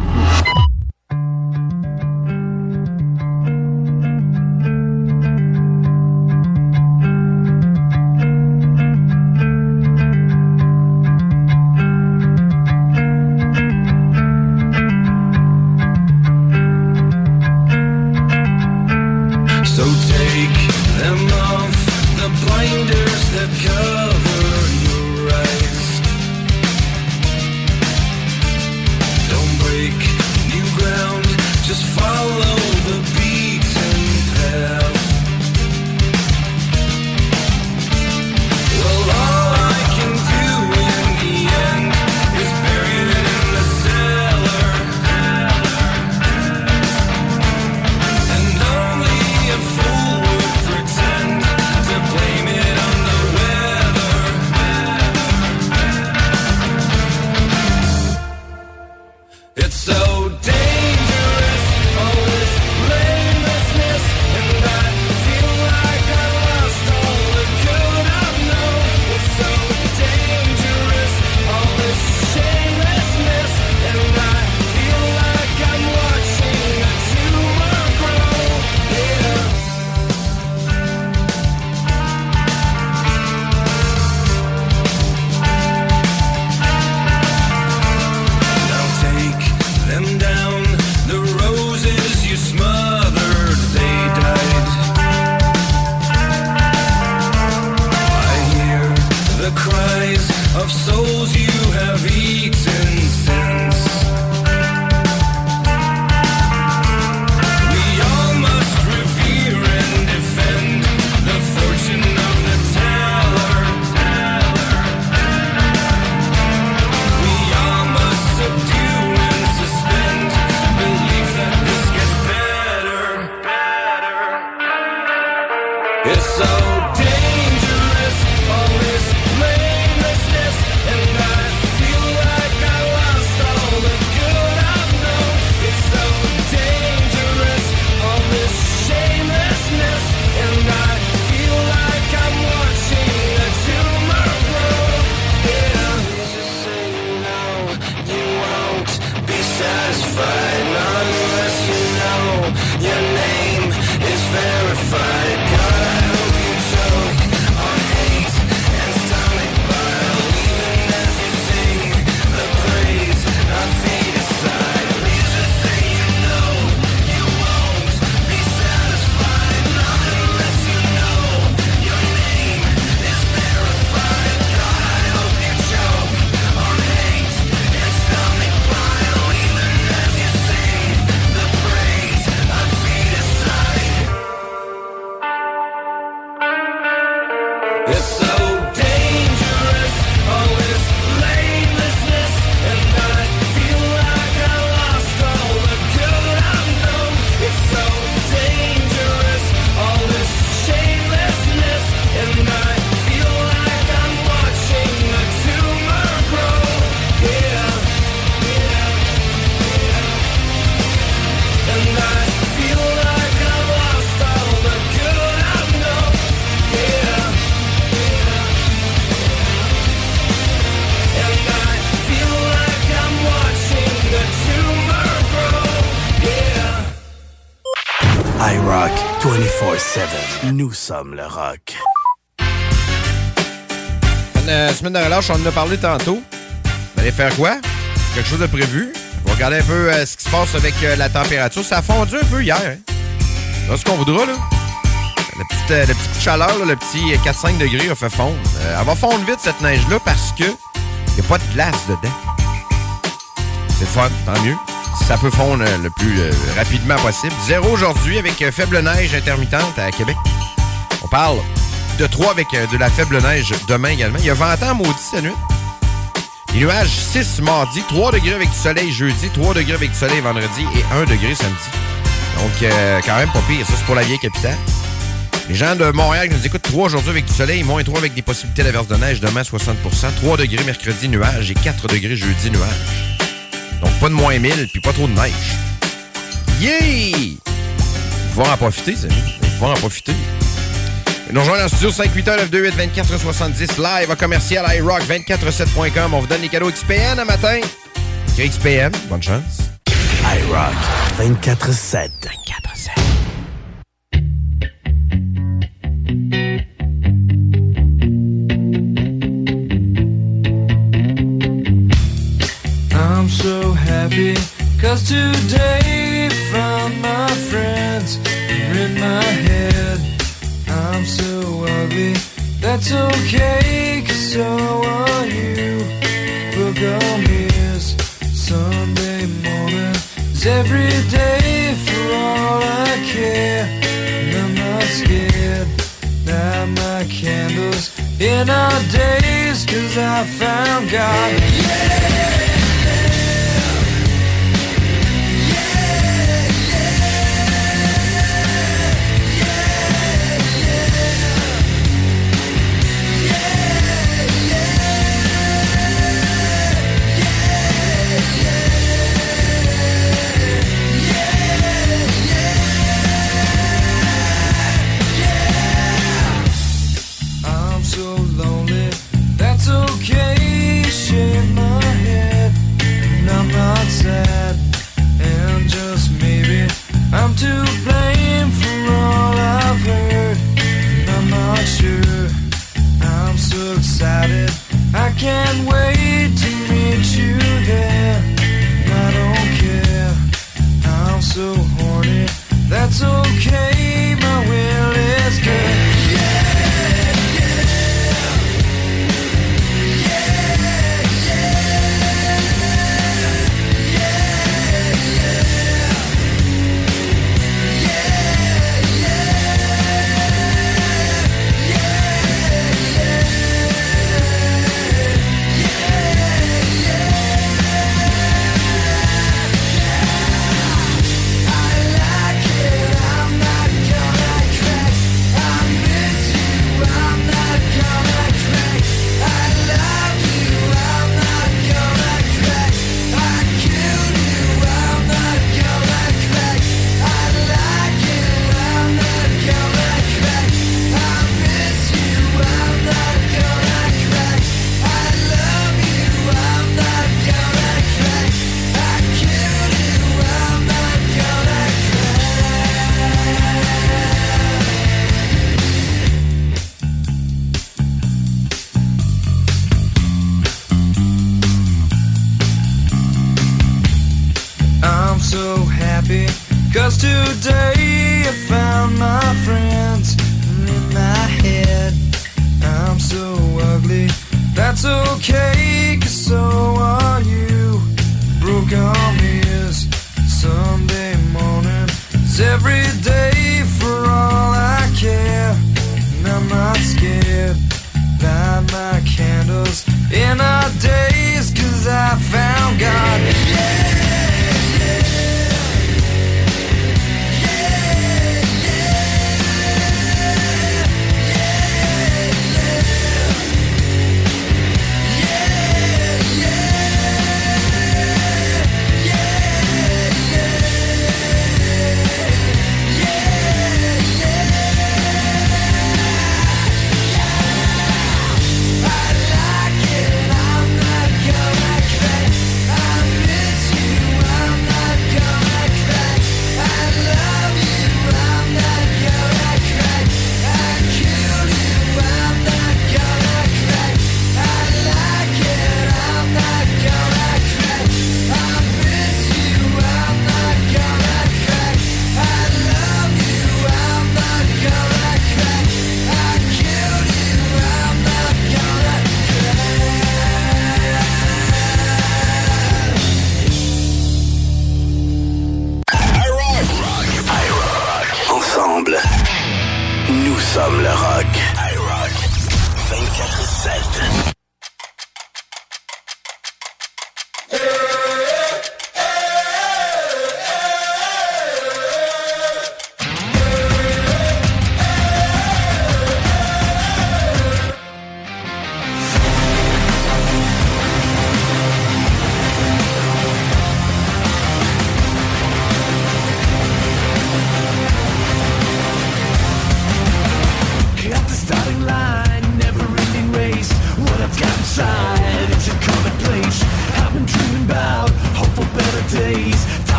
Nous sommes le rock. Une euh, semaine de relâche, on en a parlé tantôt. Vous allez faire quoi? Quelque chose de prévu? On va regarder un peu euh, ce qui se passe avec euh, la température. Ça a fondu un peu hier. Hein? Là, ce qu'on voudra, là. Le petit, euh, le petit coup de chaleur, le petit euh, 4-5 degrés a fait fondre. Elle va fondre vite, cette neige-là, parce que n'y a pas de glace dedans. C'est fun, tant mieux. Ça peut fondre le plus rapidement possible. Zéro aujourd'hui avec faible neige intermittente à Québec. De 3 avec euh, de la faible neige demain également. Il y a 20 ans maudit cette nuit. Les nuages 6 mardi, 3 degrés avec du soleil jeudi, 3 degrés avec du soleil vendredi et 1 degré samedi. Donc, euh, quand même pas pire. Ça, c'est pour la vieille capitale. Les gens de Montréal nous écoutent 3 aujourd'hui avec du soleil, moins 3 avec des possibilités d'averse de neige demain 60% 3 degrés mercredi nuage et 4 degrés jeudi nuage. Donc, pas de moins 1000 puis pas trop de neige. Yeah! Ils vont en profiter, amis. Ils vont en profiter. Nous rejoindre en studio 581-928-2470 live à commercial iRock247.com. On vous donne les cadeaux XPN un matin. XPN, bonne chance. iRock 24-7. I'm so happy, cause today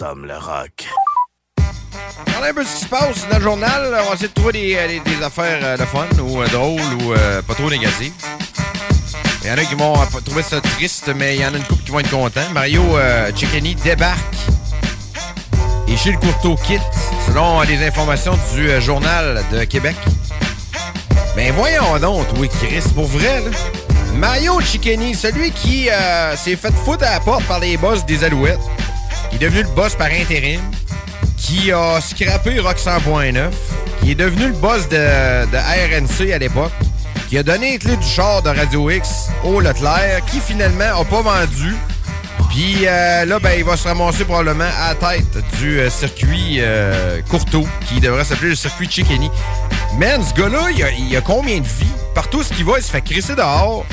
Nous sommes le rock. Un peu ce qui se passe dans le journal. On va essayer de trouver des, euh, affaires euh, de fun ou euh, drôles ou pas trop négatives. Il y en a qui vont trouver ça triste, mais il y en a une couple qui vont être contents. Mario euh, débarque et Gilles Courteau quitte, selon les informations du Journal de Québec. Ben voyons donc, oui, Chris, pour vrai, là. Mario Cecchini, celui qui s'est fait foutre à la porte par les boss des Alouettes, qui est devenu le boss par intérim, qui a scrappé Rock 100.9, qui est devenu le boss de, RNC à l'époque, qui a donné les clés du char de Radio X au Leclerc, qui finalement a pas vendu. Puis euh, là, ben, il va se ramasser probablement à la tête du euh, circuit euh, Courteau, qui devrait s'appeler le circuit Chickeny. Man, ce gars-là, il il a combien de vies? Partout ce qu'il va, il se fait crisser dehors.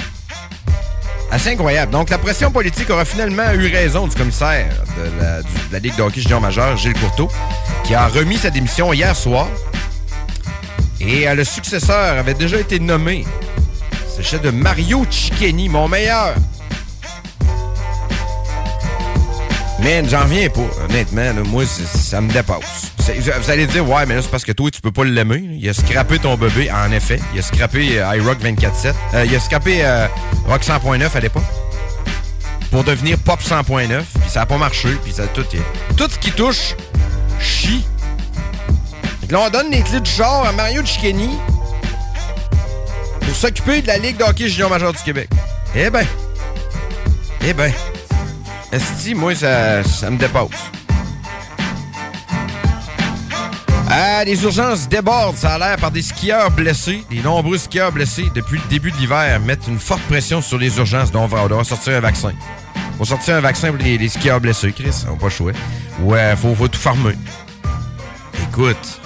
Assez incroyable. Donc, la pression politique aura finalement eu raison du commissaire de la, Ligue de hockey junior majeur, Gilles Courteau, qui a remis sa démission hier soir. Et euh, le successeur avait déjà été nommé. C'est chef de Mario Cicchini, mon meilleur. Man, j'en reviens pas, honnêtement. moi, ça me dépasse. Vous allez dire, ouais, mais là, c'est parce que toi, tu peux pas l'aimer. Il a scrappé ton bébé, en effet. Il a scrappé euh, iRock 24-7. Euh, il a scrappé euh, Rock 100.9 à l'époque. Pour devenir Pop 100.9. Puis ça a pas marché. Puis ça tout, tout ce qui touche chie. Que là, on donne les clés du char à Mario Cicchini pour s'occuper de la Ligue de hockey junior majeur du Québec. Eh ben. Eh ben. Esti, moi, ça, ça me dépasse. Ah, les urgences débordent, ça a l'air, par des skieurs blessés. Les nombreux skieurs blessés depuis le début de l'hiver mettent une forte pression sur les urgences. Donc, on va, on sortir un vaccin. Faut sortir un vaccin pour les, skieurs blessés, Chris. On n'a pas choix. Ouais, faut, faut tout farmer. Écoute,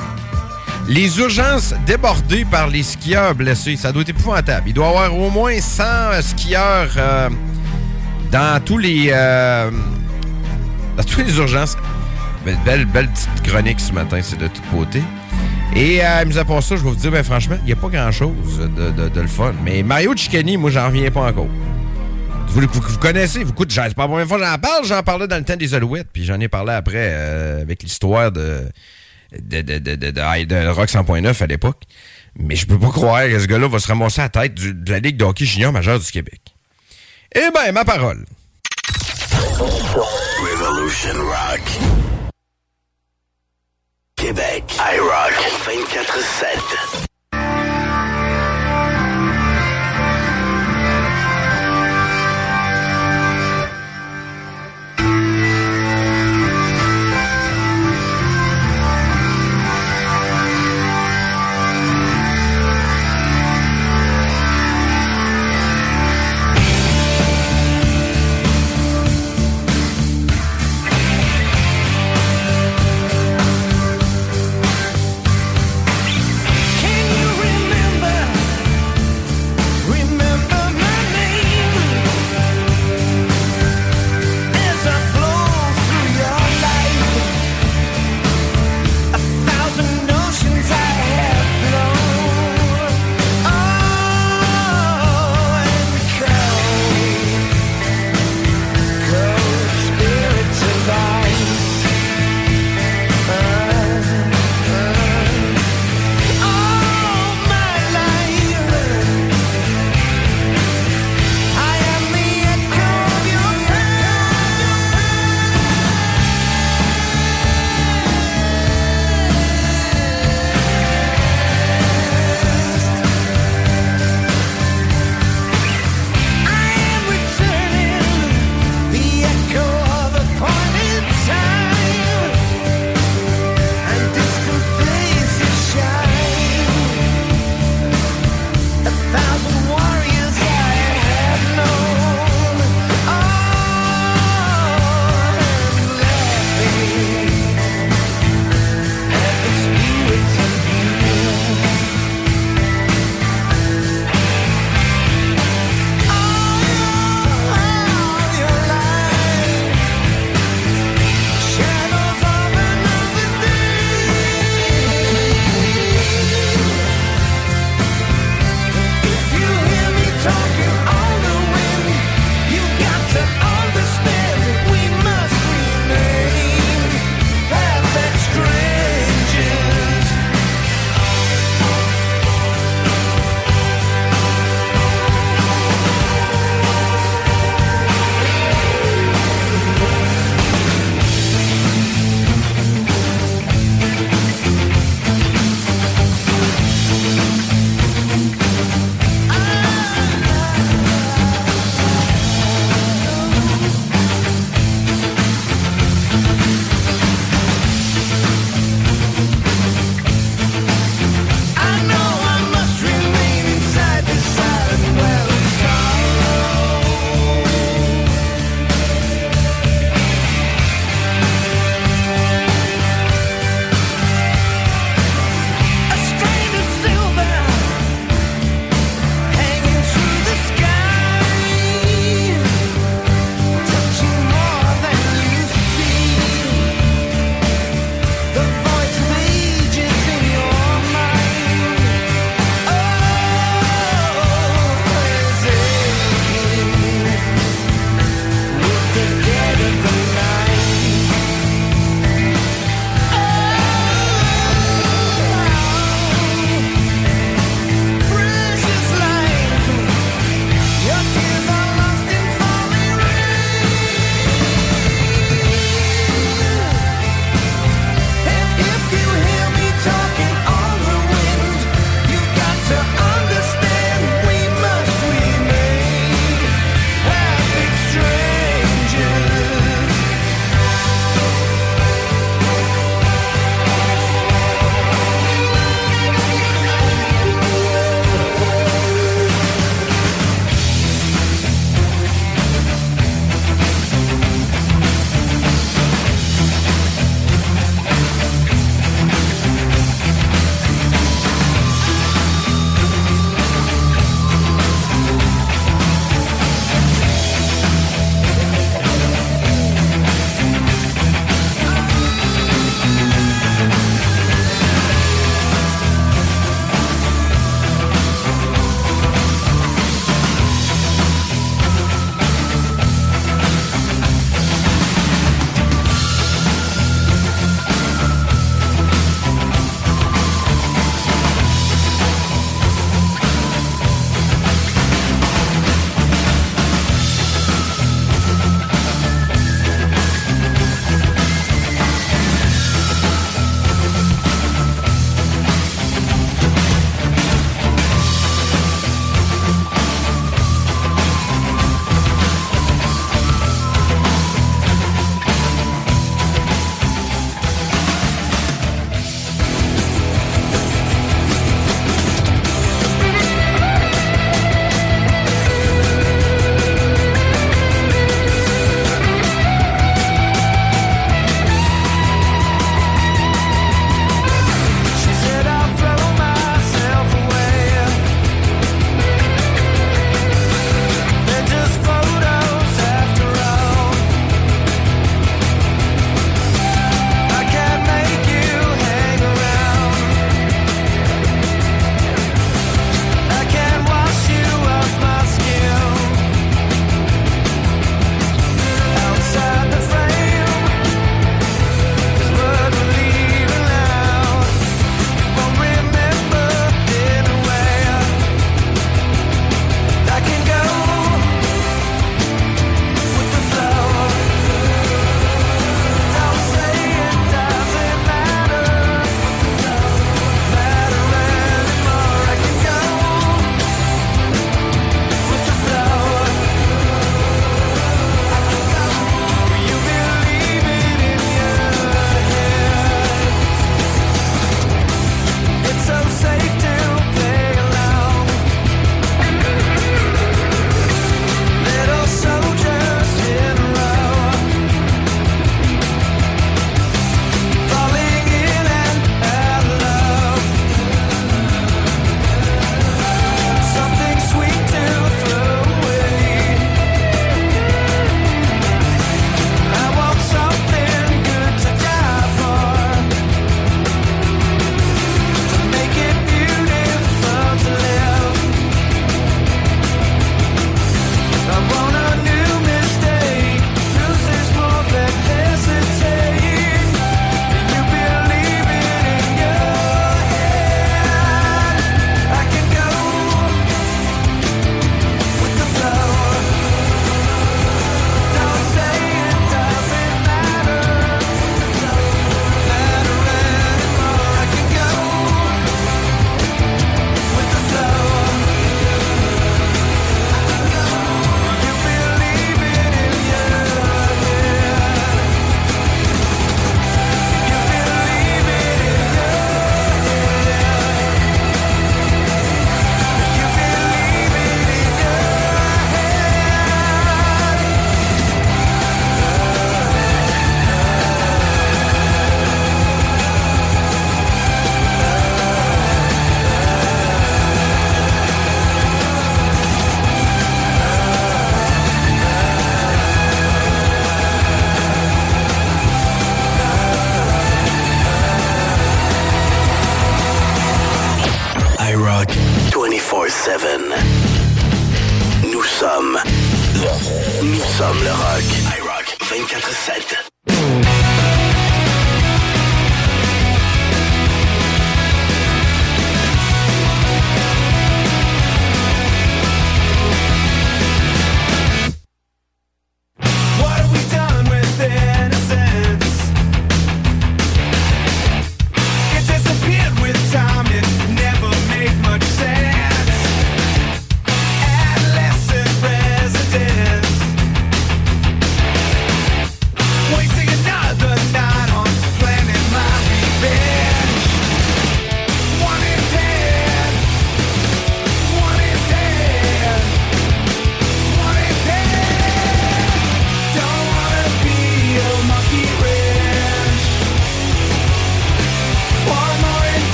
les urgences débordées par les skieurs blessés, ça doit être épouvantable. Il doit y avoir au moins 100 euh, skieurs euh, dans tous les euh, dans toutes les urgences. Belle, belle, petite chronique ce matin, c'est de toute beauté. Et euh, mis à part ça, je vais vous dire, ben, franchement, il n'y a pas grand-chose de, le fun. Mais Mario Cicchini, moi, j'en reviens pas encore. Vous, vous- vous connaissez, vous écoutez, c'est pas la première fois que j'en parle, j'en parlais dans le temps des Alouettes, puis j'en ai parlé après euh, avec l'histoire de, de, de, Rock 100.9 à l'époque. Mais je peux pas croire que ce gars-là va se ramasser à la tête de la Ligue de hockey junior majeur du Québec. Eh ben, ma parole. Revolution Rock. Québec. iRock 24-7.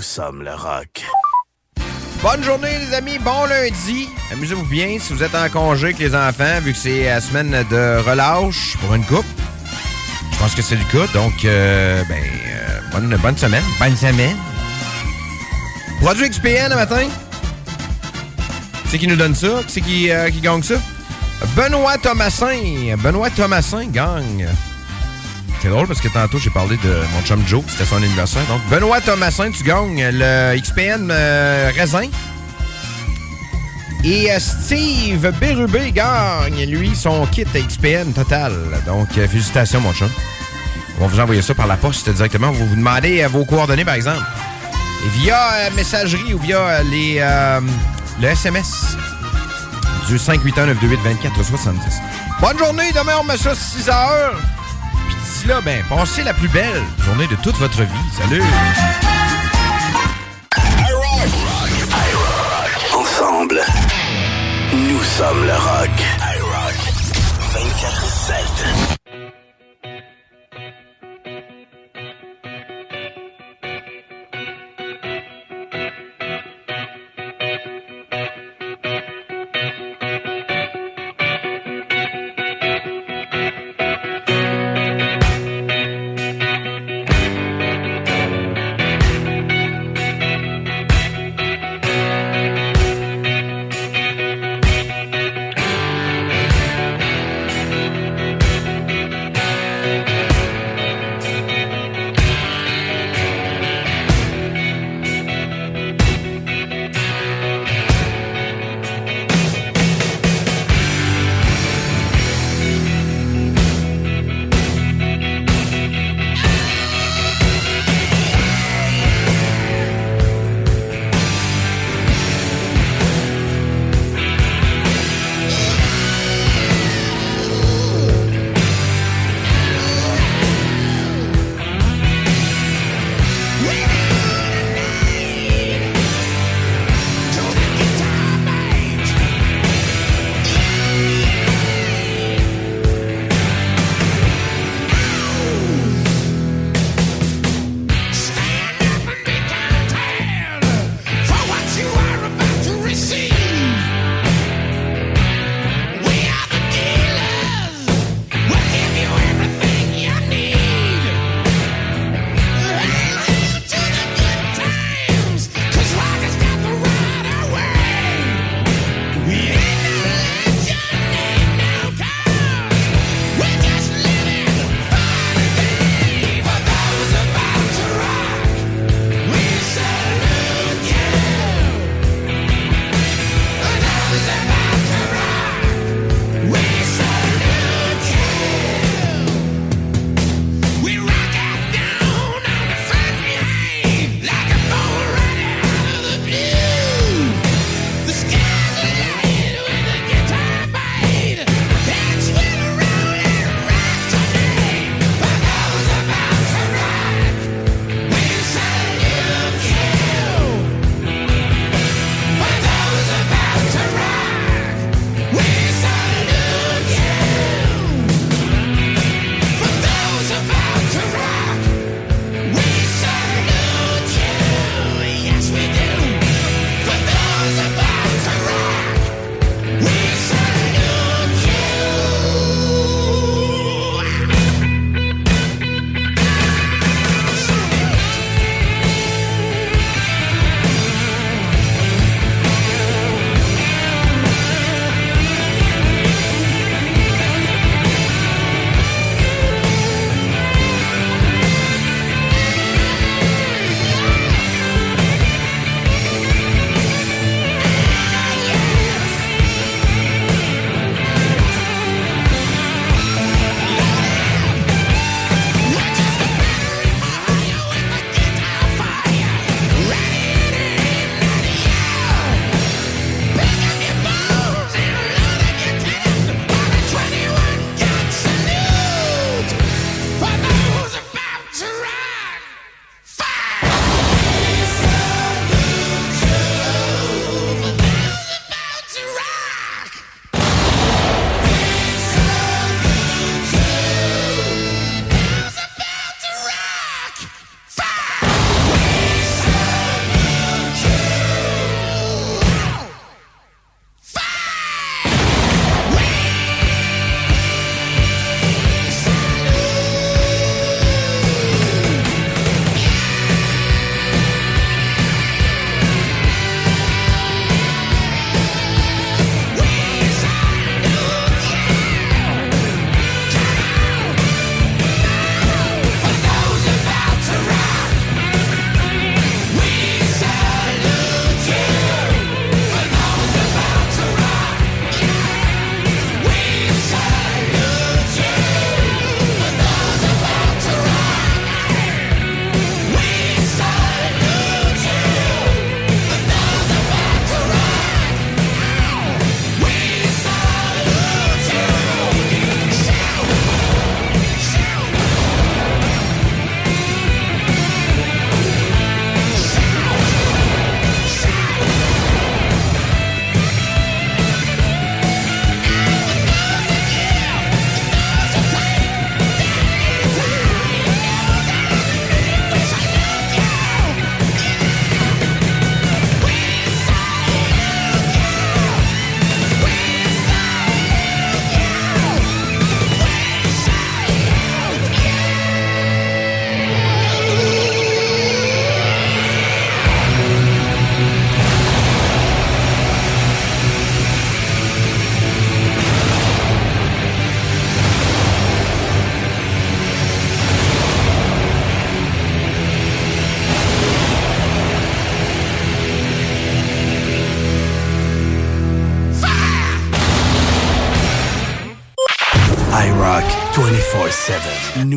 Nous sommes le rock. Bonne journée, les amis. Bon lundi. Amusez-vous bien si vous êtes en congé avec les enfants, vu que c'est la semaine de relâche pour une coupe. Je pense que c'est le cas. Donc, euh, ben, euh, bonne, bonne semaine. Bonne semaine. Produit XPN le matin. C'est qui nous donne ça? C'est qui, euh, qui gagne ça? Benoît Thomasin. Benoît Thomasin gagne. C'est drôle parce que tantôt, j'ai parlé de mon chum Joe, c'était son anniversaire. Donc, Benoît Thomasin, tu gagnes le XPN euh, Raisin. Et euh, Steve Bérubé gagne, lui, son kit XPN total. Donc, euh, félicitations, mon chum. On va vous envoyer ça par la poste directement. Vous demander euh, vos coordonnées, par exemple. Et via messagerie ou via les, le SMS du 581 928 24 70. Bonne journée, demain on met ça 6 heures. D'ici là, ben, passez la plus belle journée de toute votre vie. Salut! Ensemble, nous sommes le rock. iRock 24-7.